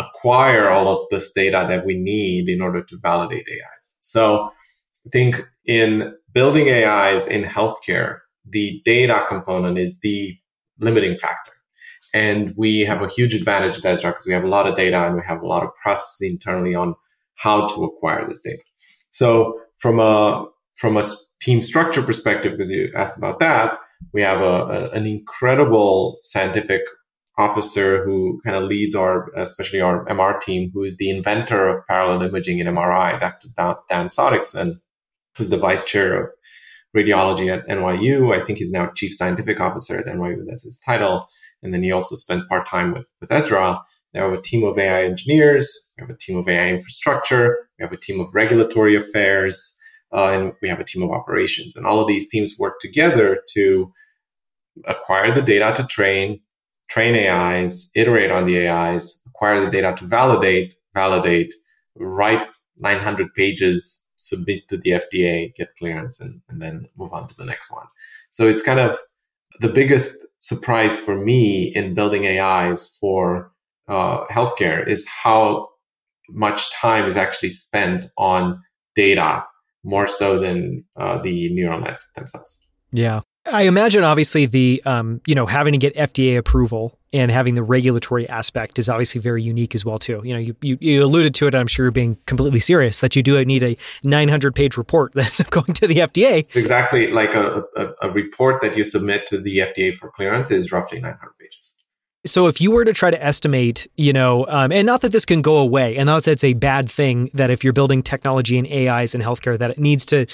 S2: acquire all of this data that we need in order to validate AIs. So I think in building AIs in healthcare, the data component is the limiting factor. And we have a huge advantage at Ezra because we have a lot of data and we have a lot of processes internally on how to acquire this data. So from a from a team structure perspective, because you asked about that, we have a, a, an incredible scientific officer who kind of leads our, especially our MR team, who is the inventor of parallel imaging in MRI, Dr. Dan Sodickson, who's the vice chair of radiology at NYU. I think he's now chief scientific officer at NYU. That's his title. And then he also spent part time with, with Ezra. They have a team of AI engineers. We have a team of AI infrastructure. We have a team of regulatory affairs. Uh, and we have a team of operations. And all of these teams work together to acquire the data to train, train AIs, iterate on the AIs, acquire the data to validate, validate, write 900 pages, submit to the FDA, get clearance, and, and then move on to the next one. So it's kind of the biggest surprise for me in building AIs for uh, healthcare is how much time is actually spent on data more so than uh, the neural nets themselves.
S1: Yeah. I imagine obviously the um, you know having to get FDA approval and having the regulatory aspect is obviously very unique as well too. You know, you, you, you alluded to it. I'm sure you're being completely serious that you do need a 900 page report that's going to the FDA.
S2: Exactly, like a, a, a report that you submit to the FDA for clearance is roughly 900 pages.
S1: So if you were to try to estimate, you know, um, and not that this can go away, and that's it's a bad thing that if you're building technology and AIs in healthcare, that it needs to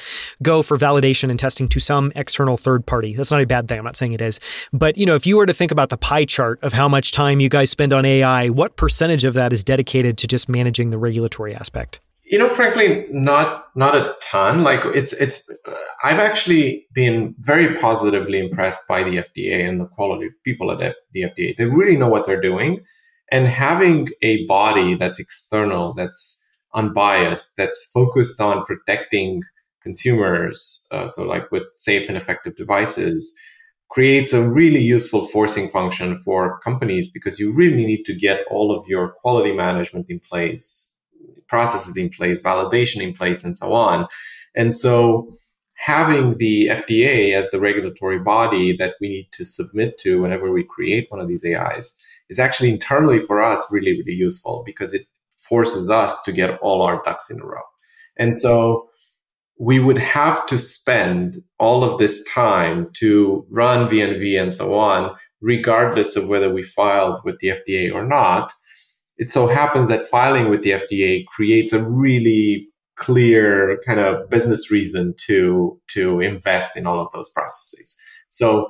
S1: go for validation and testing to some external third party. That's not a bad thing. I'm not saying it is, but you know, if you were to think about the pie chart of how much time you guys spend on AI, what percentage of that is dedicated to just managing the regulatory aspect?
S2: You know frankly not not a ton. Like it's it's i've actually been very positively impressed by the fda and the quality of people at F- the fda they really know what they're doing. And having a body that's external that's unbiased that's focused on protecting consumers uh, so like with safe and effective devices creates a really useful forcing function for companies because you really need to get all of your quality management in place processes in place, validation in place, and so on. And so having the FDA as the regulatory body that we need to submit to whenever we create one of these AIs is actually internally for us really, really useful because it forces us to get all our ducks in a row. And so we would have to spend all of this time to run VNV and so on, regardless of whether we filed with the FDA or not it so happens that filing with the FDA creates a really clear kind of business reason to to invest in all of those processes. So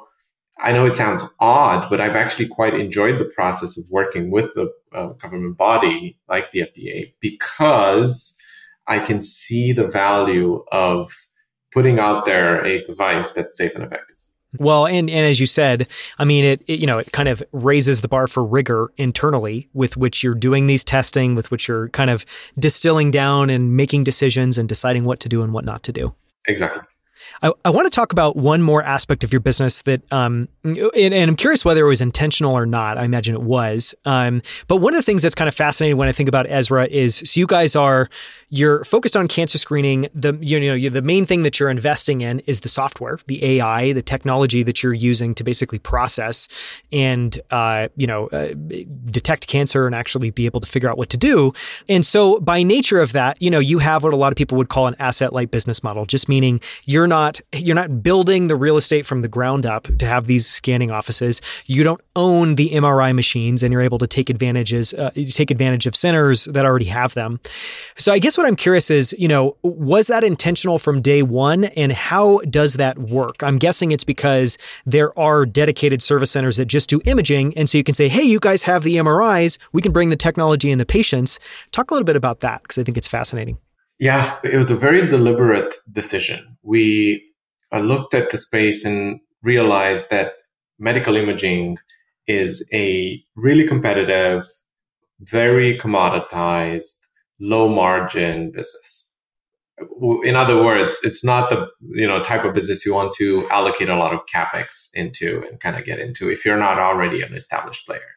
S2: I know it sounds odd, but I've actually quite enjoyed the process of working with the uh, government body like the FDA because I can see the value of putting out there a device that's safe and effective.
S1: Well, and, and as you said, I mean, it, it, you know it kind of raises the bar for rigor internally with which you're doing these testing, with which you're kind of distilling down and making decisions and deciding what to do and what not to do.
S2: Exactly.
S1: I, I want to talk about one more aspect of your business that, um, and, and, I'm curious whether it was intentional or not. I imagine it was. Um, but one of the things that's kind of fascinating when I think about Ezra is, so you guys are, you're focused on cancer screening. The, you know, the main thing that you're investing in is the software, the AI, the technology that you're using to basically process and, uh, you know, uh, detect cancer and actually be able to figure out what to do. And so by nature of that, you know, you have what a lot of people would call an asset light business model, just meaning you're not not you're not building the real estate from the ground up to have these scanning offices. You don't own the MRI machines, and you're able to take advantages uh, take advantage of centers that already have them. So I guess what I'm curious is, you know, was that intentional from day one, and how does that work? I'm guessing it's because there are dedicated service centers that just do imaging, and so you can say, hey, you guys have the MRIs, we can bring the technology and the patients. Talk a little bit about that because I think it's fascinating.
S2: Yeah, it was a very deliberate decision. We uh, looked at the space and realized that medical imaging is a really competitive, very commoditized, low margin business. In other words, it's not the you know type of business you want to allocate a lot of capex into and kind of get into if you're not already an established player.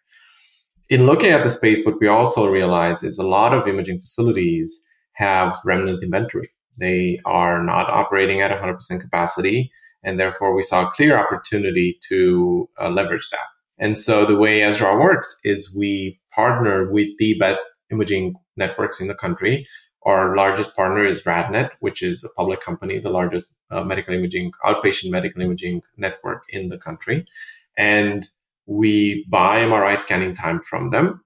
S2: In looking at the space, what we also realized is a lot of imaging facilities have remnant inventory. They are not operating at 100% capacity. And therefore, we saw a clear opportunity to uh, leverage that. And so the way Ezra works is we partner with the best imaging networks in the country. Our largest partner is RadNet, which is a public company, the largest uh, medical imaging, outpatient medical imaging network in the country. And we buy MRI scanning time from them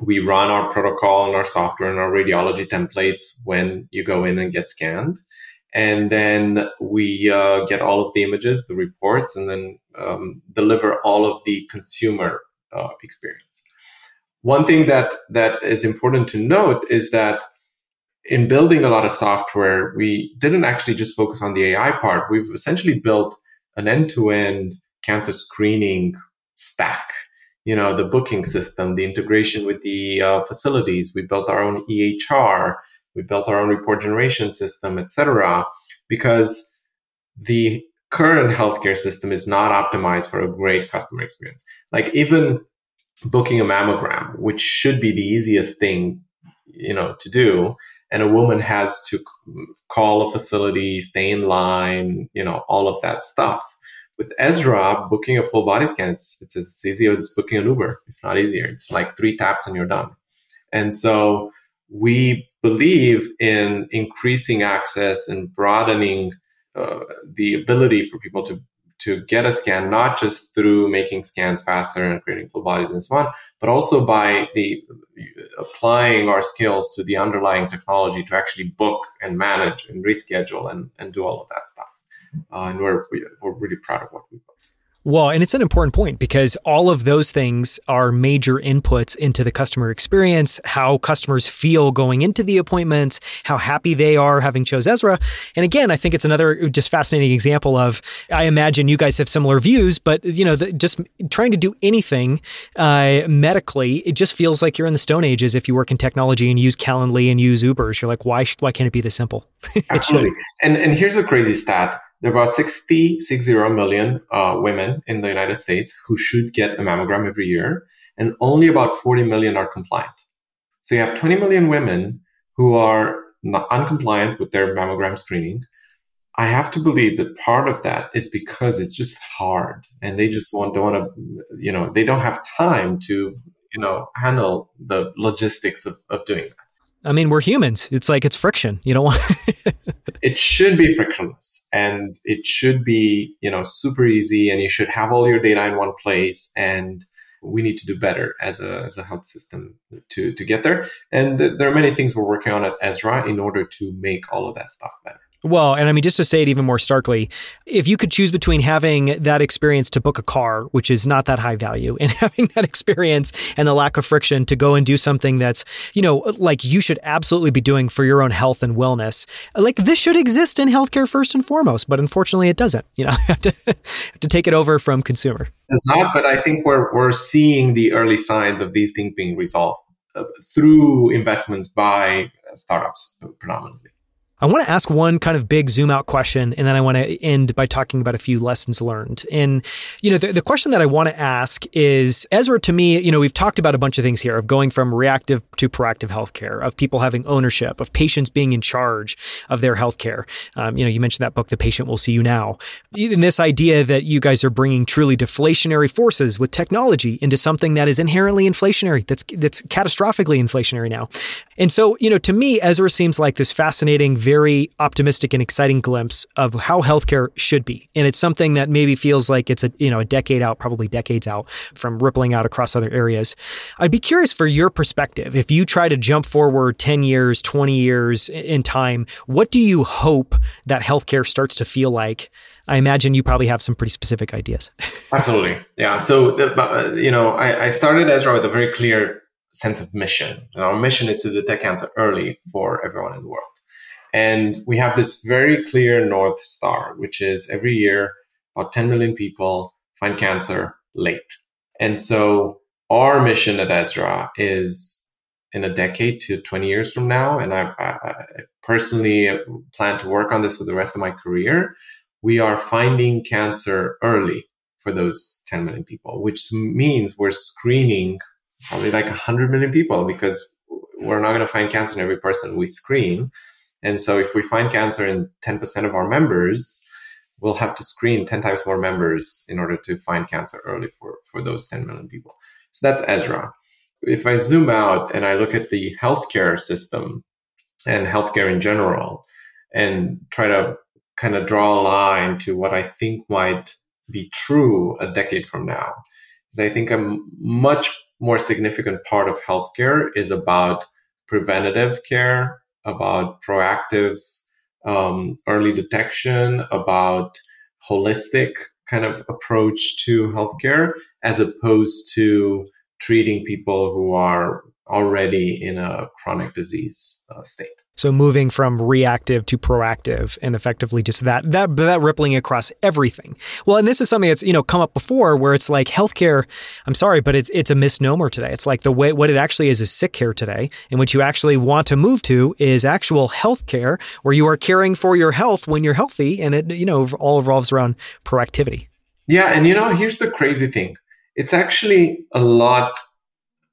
S2: we run our protocol and our software and our radiology templates when you go in and get scanned. And then we uh, get all of the images, the reports, and then um, deliver all of the consumer uh, experience. One thing that that is important to note is that in building a lot of software, we didn't actually just focus on the AI part. We've essentially built an end-to-end cancer screening stack you know the booking system the integration with the uh, facilities. We built our own ehr we built our own report generation system etc because the current healthcare system is not optimized for a great customer experience. Like even booking a mammogram which should be the easiest thing you know to do and a woman has to call a facility stay in line you know all of that stuff with Ezra, booking a full body scan, it's, it's as easy as booking an Uber, if not easier. It's like three taps and you're done. And so we believe in increasing access and broadening uh, the ability for people to to get a scan, not just through making scans faster and creating full bodies and so on, but also by the applying our skills to the underlying technology to actually book and manage and reschedule and, and do all of that stuff. Uh, and we're, we're really proud of what we've done.
S1: Well, and it's an important point because all of those things are major inputs into the customer experience, how customers feel going into the appointments, how happy they are having chose Ezra. And again, I think it's another just fascinating example of, I imagine you guys have similar views, but you know, the, just trying to do anything uh, medically, it just feels like you're in the stone ages if you work in technology and use Calendly and use Ubers. You're like, why, why can't it be this simple?
S2: Absolutely. And, and here's a crazy stat there are about 60, 60 million uh, women in the United States who should get a mammogram every year, and only about 40 million are compliant. So you have 20 million women who are not uncompliant with their mammogram screening. I have to believe that part of that is because it's just hard, and they just want, don't want to, you know, they don't have time to, you know, handle the logistics of, of doing that.
S1: I mean, we're humans. It's like it's friction. You don't want.
S2: it should be frictionless, and it should be you know super easy, and you should have all your data in one place. And we need to do better as a as a health system to to get there. And th- there are many things we're working on at Ezra in order to make all of that stuff better.
S1: Well, and I mean, just to say it even more starkly, if you could choose between having that experience to book a car, which is not that high value, and having that experience and the lack of friction to go and do something that's, you know, like you should absolutely be doing for your own health and wellness, like this should exist in healthcare first and foremost, but unfortunately it doesn't. You know, have to, to take it over from consumer.
S2: It's not, but I think we're, we're seeing the early signs of these things being resolved uh, through investments by startups predominantly.
S1: I want to ask one kind of big zoom out question, and then I want to end by talking about a few lessons learned. And, you know, the, the, question that I want to ask is Ezra, to me, you know, we've talked about a bunch of things here of going from reactive to proactive healthcare, of people having ownership, of patients being in charge of their healthcare. Um, you know, you mentioned that book, The Patient Will See You Now. Even this idea that you guys are bringing truly deflationary forces with technology into something that is inherently inflationary, that's, that's catastrophically inflationary now. And so, you know, to me, Ezra seems like this fascinating, very optimistic and exciting glimpse of how healthcare should be. And it's something that maybe feels like it's a, you know, a decade out, probably decades out from rippling out across other areas. I'd be curious for your perspective. If you try to jump forward 10 years, 20 years in time, what do you hope that healthcare starts to feel like? I imagine you probably have some pretty specific ideas.
S2: Absolutely. Yeah. So, uh, you know, I, I started Ezra with a very clear sense of mission. And our mission is to detect cancer early for everyone in the world. And we have this very clear North Star, which is every year about 10 million people find cancer late. And so our mission at Ezra is in a decade to 20 years from now. And I, I personally plan to work on this for the rest of my career. We are finding cancer early for those 10 million people, which means we're screening probably like 100 million people because we're not going to find cancer in every person we screen. And so if we find cancer in 10% of our members, we'll have to screen 10 times more members in order to find cancer early for, for those 10 million people. So that's Ezra. If I zoom out and I look at the healthcare system and healthcare in general and try to kind of draw a line to what I think might be true a decade from now, is I think a much more significant part of healthcare is about preventative care about proactive um, early detection, about holistic kind of approach to healthcare, as opposed to treating people who are already in a chronic disease uh, state.
S1: So moving from reactive to proactive and effectively just that, that, that rippling across everything. Well, and this is something that's, you know, come up before where it's like healthcare. I'm sorry, but it's, it's a misnomer today. It's like the way, what it actually is is sick care today. And what you actually want to move to is actual healthcare where you are caring for your health when you're healthy. And it, you know, all revolves around proactivity.
S2: Yeah. And you know, here's the crazy thing. It's actually a lot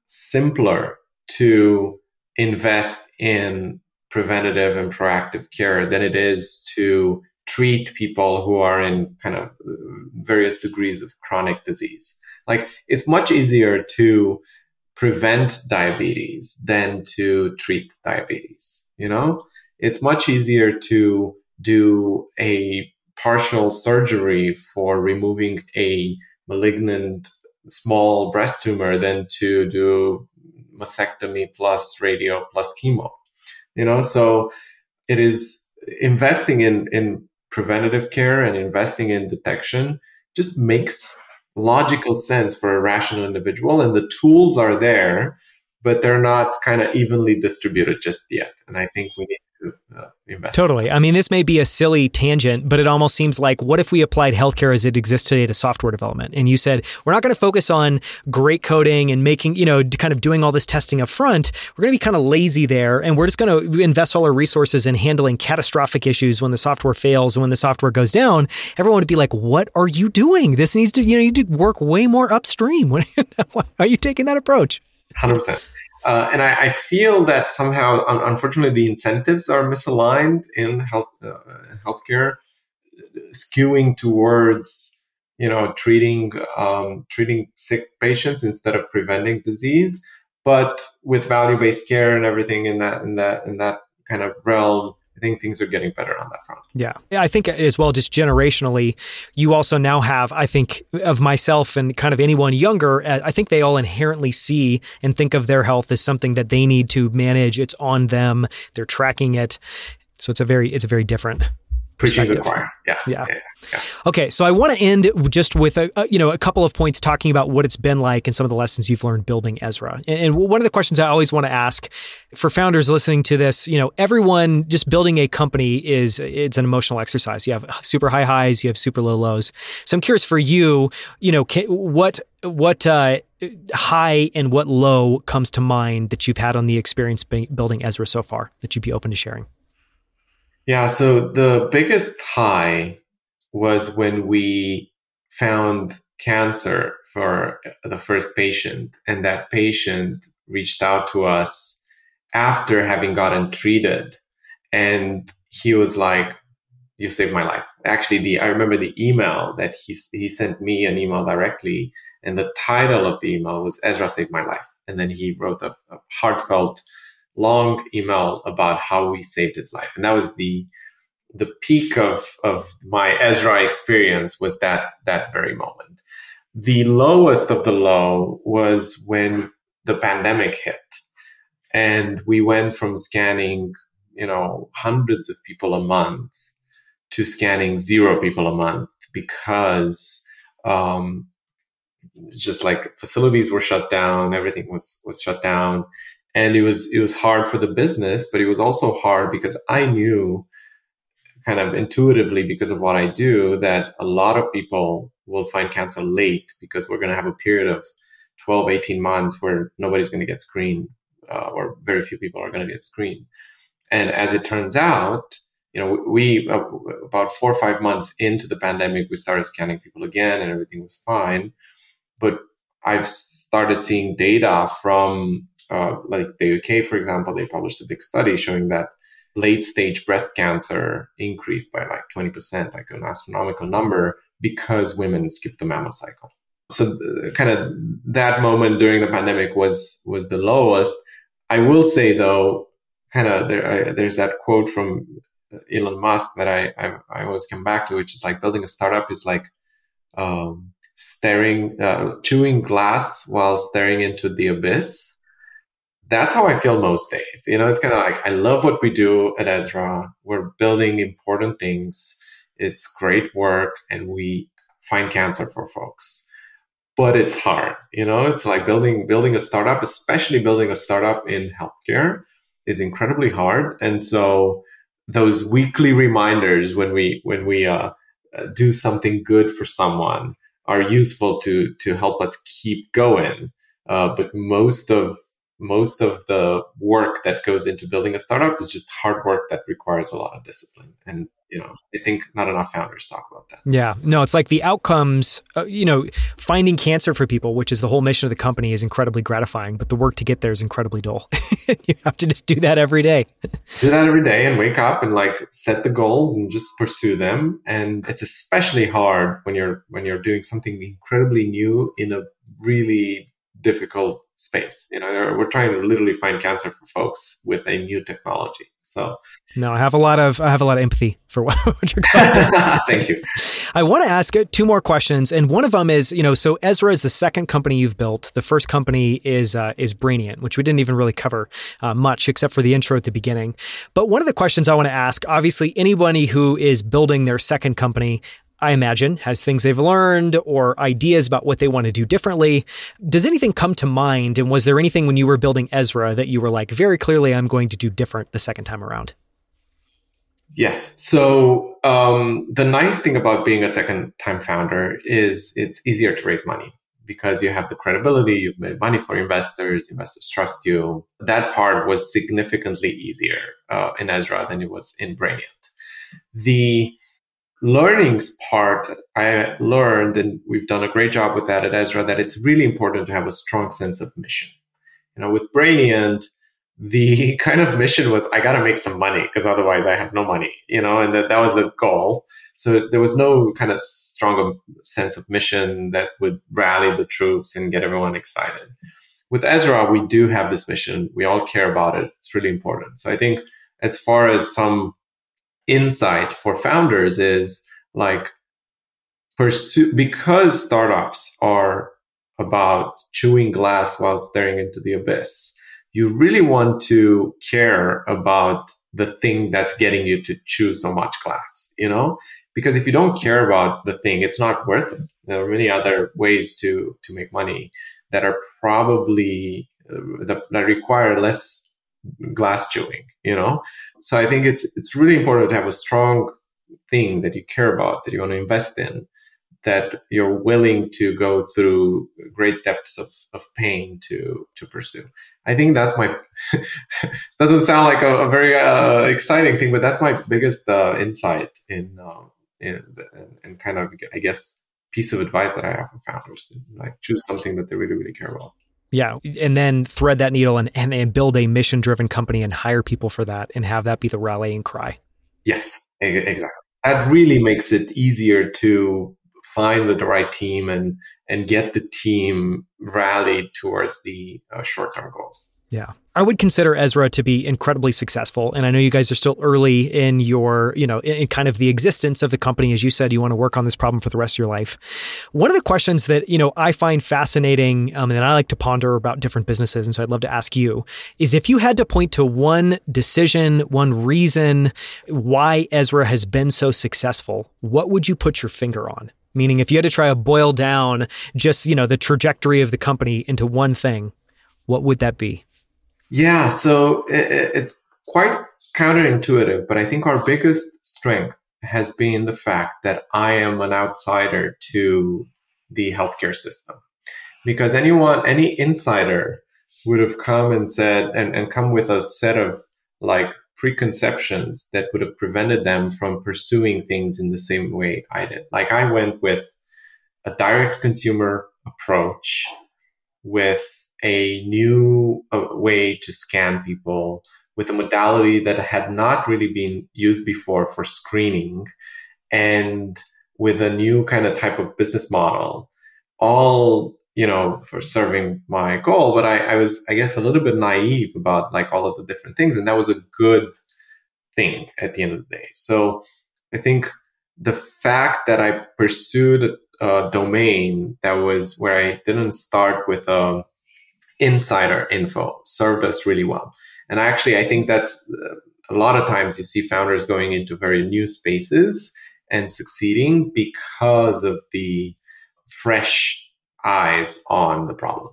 S2: simpler to invest in preventative and proactive care than it is to treat people who are in kind of various degrees of chronic disease. Like it's much easier to prevent diabetes than to treat diabetes. You know, it's much easier to do a partial surgery for removing a malignant small breast tumor than to do mastectomy plus radio plus chemo. You know, so it is investing in in preventative care and investing in detection just makes logical sense for a rational individual and the tools are there but they're not kind of evenly distributed just yet. And i think we need uh,
S1: totally. I mean, this may be a silly tangent, but it almost seems like what if we applied healthcare as it exists today to software development? And you said, we're not going to focus on great coding and making, you know, kind of doing all this testing up front. We're going to be kind of lazy there. And we're just going to invest all our resources in handling catastrophic issues when the software fails and when the software goes down. Everyone would be like, what are you doing? This needs to, you know, you need to work way more upstream. Why are you taking that approach?
S2: 100%. Uh, and I, I, feel that somehow, unfortunately, the incentives are misaligned in health uh, healthcare, skewing towards you know treating um, treating sick patients instead of preventing disease. But with value based care and everything in that in that in that kind of realm, I think things are getting better on that front.
S1: Yeah. I think as well, just generationally, you also now have, I think, of myself and kind of anyone younger, uh, I think they all inherently see and think of their health as something that they need to manage. It's on them. They're tracking it. So it's a very, it's a very different
S2: preaching the choir.
S1: Yeah. Yeah. yeah. yeah. Okay, so I want to end just with a, a, you know a couple of points talking about what it's been like and some of the lessons you've learned building Ezra. And, and one of the questions I always want to ask for founders listening to this, you know, everyone just building a company is it's an emotional exercise. You have super high highs, you have super low lows. So I'm curious for you, you know, can, what what uh, high and what low comes to mind that you've had on the experience building Ezra so far that you'd be open to sharing?
S2: Yeah, so the biggest high was when we found cancer for the first patient, and that patient reached out to us after having gotten treated. And he was like, You saved my life. Actually, the I remember the email that he, he sent me an email directly, and the title of the email was Ezra saved my life. And then he wrote a, a heartfelt long email about how we saved his life. And that was the the peak of, of my Ezra experience was that that very moment. The lowest of the low was when the pandemic hit. And we went from scanning, you know, hundreds of people a month to scanning zero people a month because um, just like facilities were shut down, everything was was shut down, and it was it was hard for the business but it was also hard because i knew kind of intuitively because of what i do that a lot of people will find cancer late because we're going to have a period of 12 18 months where nobody's going to get screened uh, or very few people are going to get screened. And as it turns out you know we uh, about four or five months into the pandemic we started scanning people again and everything was fine. But i've started seeing data from uh, like the UK, for example, they published a big study showing that late stage breast cancer increased by like 20%, like an astronomical number, because women skipped the mammo cycle. So, uh, kind of that moment during the pandemic was was the lowest. I will say though, kind of there, there's that quote from Elon Musk that I, I, I always come back to, which is like building a startup is like um, staring, uh, chewing glass while staring into the abyss that's how I feel most days. You know, it's kind of like I love what we do at Ezra. We're building important things. It's great work, and we find cancer for folks. But it's hard. You know, it's like building building a startup, especially building a startup in healthcare, is incredibly hard. And so those weekly reminders when we when we uh, do something good for someone are useful to to help us keep going. Uh, but most of most of the work that goes into building a startup is just hard work that requires a lot of discipline. And you know i think not enough founders talk about that.
S1: Yeah. No it's like the outcomes uh, you know finding cancer for people which is the whole mission of the company is incredibly gratifying but the work to get there is incredibly dull. You have to just do that every day.
S2: Do that every day and wake up and like set the goals and just pursue them. And it's especially hard when you're when you're doing something incredibly new in a really difficult space. You know, we're trying to literally find cancer for folks with a new technology. So
S1: no, I have a lot of I have a lot of empathy for what, you're
S2: going. Thank you.
S1: I want to ask two more questions, and one of them is, you know, so Ezra is the second company you've built. The first company is uh, is Brainient, which we didn't even really cover uh, much except for the intro at the beginning. But one of the questions I want to ask, obviously, anybody who is building their second company, I imagine, has things they've learned or ideas about what they want to do differently. Does anything come to mind? And was there anything when you were building Ezra that you were like, very clearly, I'm going to do different the second time around?
S2: Yes. So um, the nice thing about being a second time founder is it's easier to raise money because you have the credibility, you've made money for investors, investors trust you. That part was significantly easier uh, in Ezra than it was in Brainient. The learnings part, I learned, and we've done a great job with that at Ezra, that it's really important to have a strong sense of mission. You know, with Brainient, the kind of mission was I got to make some money because otherwise I have no money, you know, and that, that was the goal. So there was no kind of strong sense of mission that would rally the troops and get everyone excited. With Ezra, we do have this mission. We all care about it. It's really important. So I think as far as some insight for founders is like pursue because startups are about chewing glass while staring into the abyss you really want to care about the thing that's getting you to chew so much glass you know? Because if you don't care about the thing it's not worth it. There are many other ways to to make money that are probably uh, that, that require less glass chewing you know so I think it's it's really important to have a strong thing that you care about, that you want to invest in, that you're willing to go through great depths of, of pain to to pursue. I think that's my doesn't sound like a, a very uh, exciting thing, but that's my biggest uh, insight in, uh, in and kind of I guess piece of advice that I have for founders: to like choose something that they really really care about.
S1: Yeah. And then thread that needle and, and, and build a mission driven company and hire people for that and have that be the rallying cry.
S2: Yes, exactly. That really makes it easier to find the right team and, and get the team rallied towards the uh, short term goals.
S1: Yeah. I would consider Ezra to be incredibly successful. And I know you guys are still early in your, you know, in, kind of the existence of the company. As you said, you want to work on this problem for the rest of your life. One of the questions that, you know, I find fascinating um, and I like to ponder about different businesses. And so I'd love to ask you is if you had to point to one decision, one reason why Ezra has been so successful, what would you put your finger on? Meaning, if you had to try to boil down just, you know, the trajectory of the company into one thing, what would that be?
S2: Yeah, so it, it's quite counterintuitive, but I think our biggest strength has been the fact that I am an outsider to the healthcare system. Because anyone, any insider would have come and said, and, and come with a set of like preconceptions that would have prevented them from pursuing things in the same way I did. Like I went with a direct consumer approach with a new uh, way to scan people with a modality that had not really been used before for screening and with a new kind of type of business model. All you know for serving my goal but I, I was i guess a little bit naive about like all of the different things and that was a good thing at the end of the day. So i think the fact that i pursued a domain that was where i didn't start with a insider info served us really well. And actually, I think that's uh, a lot of times you see founders going into very new spaces and succeeding because of the fresh eyes on the problem.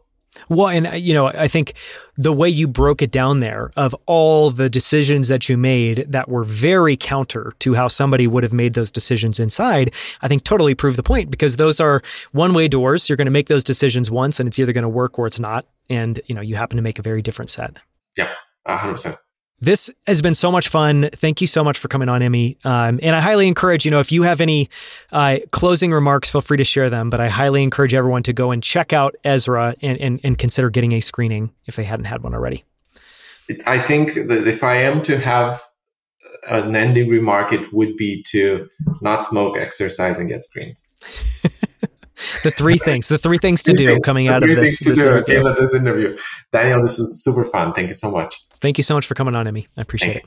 S1: Well, and uh, you know, I think the way you broke it down there of all the decisions that you made that were very counter to how somebody would have made those decisions inside, I think totally proved the point because those are one way doors. You're going to make those decisions once and it's either going to work or it's not. And you know you happen to make a very different set.
S2: Yeah, hundred percent.
S1: This has been so much fun. Thank you so much for coming on, Emi. Um, and I highly encourage, you know, if you have any uh, closing remarks, feel free to share them. But I highly encourage everyone to go and check out Ezra and, and, and consider getting a screening if they hadn't had one already.
S2: I think that if I am to have an ending remark, it would be to not smoke, exercise, and get screened.
S1: the three things, the three things to do coming out of this, this
S2: interview. this interview. Daniel, this was super fun. Thank you so much.
S1: Thank you so much for coming on, Emi. I appreciate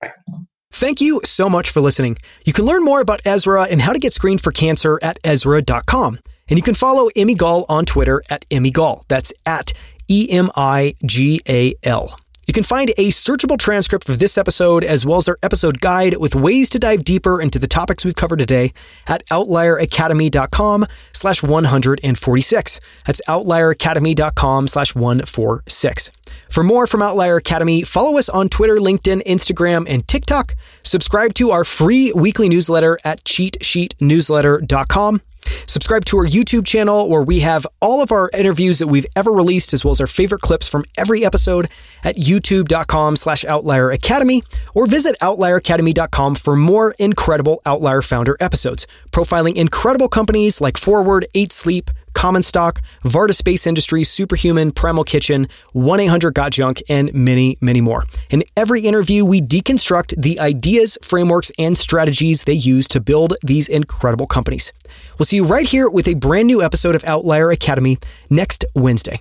S2: Thank
S1: it.
S2: Bye.
S1: Thank you so much for listening. You can learn more about Ezra and how to get screened for cancer at Ezra.com. And you can follow Emi Gal on Twitter at Emi Gal. That's at E M I G A L. You can find a searchable transcript of this episode as well as our episode guide with ways to dive deeper into the topics we've covered today at outlieracademy.com slash 146. That's outlieracademy.com slash 146. For more from Outlier Academy, follow us on Twitter, LinkedIn, Instagram, and TikTok. Subscribe to our free weekly newsletter at cheatsheetnewsletter.com. Subscribe to our YouTube channel where we have all of our interviews that we've ever released, as well as our favorite clips from every episode at youtube.com slash outlier academy, or visit outlieracademy.com for more incredible Outlier Founder episodes, profiling incredible companies like Forward, 8 Sleep, Common Stock, Varda Space Industries, Superhuman, Primal Kitchen, 1 800 Got Junk, and many, many more. In every interview, we deconstruct the ideas, frameworks, and strategies they use to build these incredible companies. We'll see you right here with a brand new episode of Outlier Academy next Wednesday.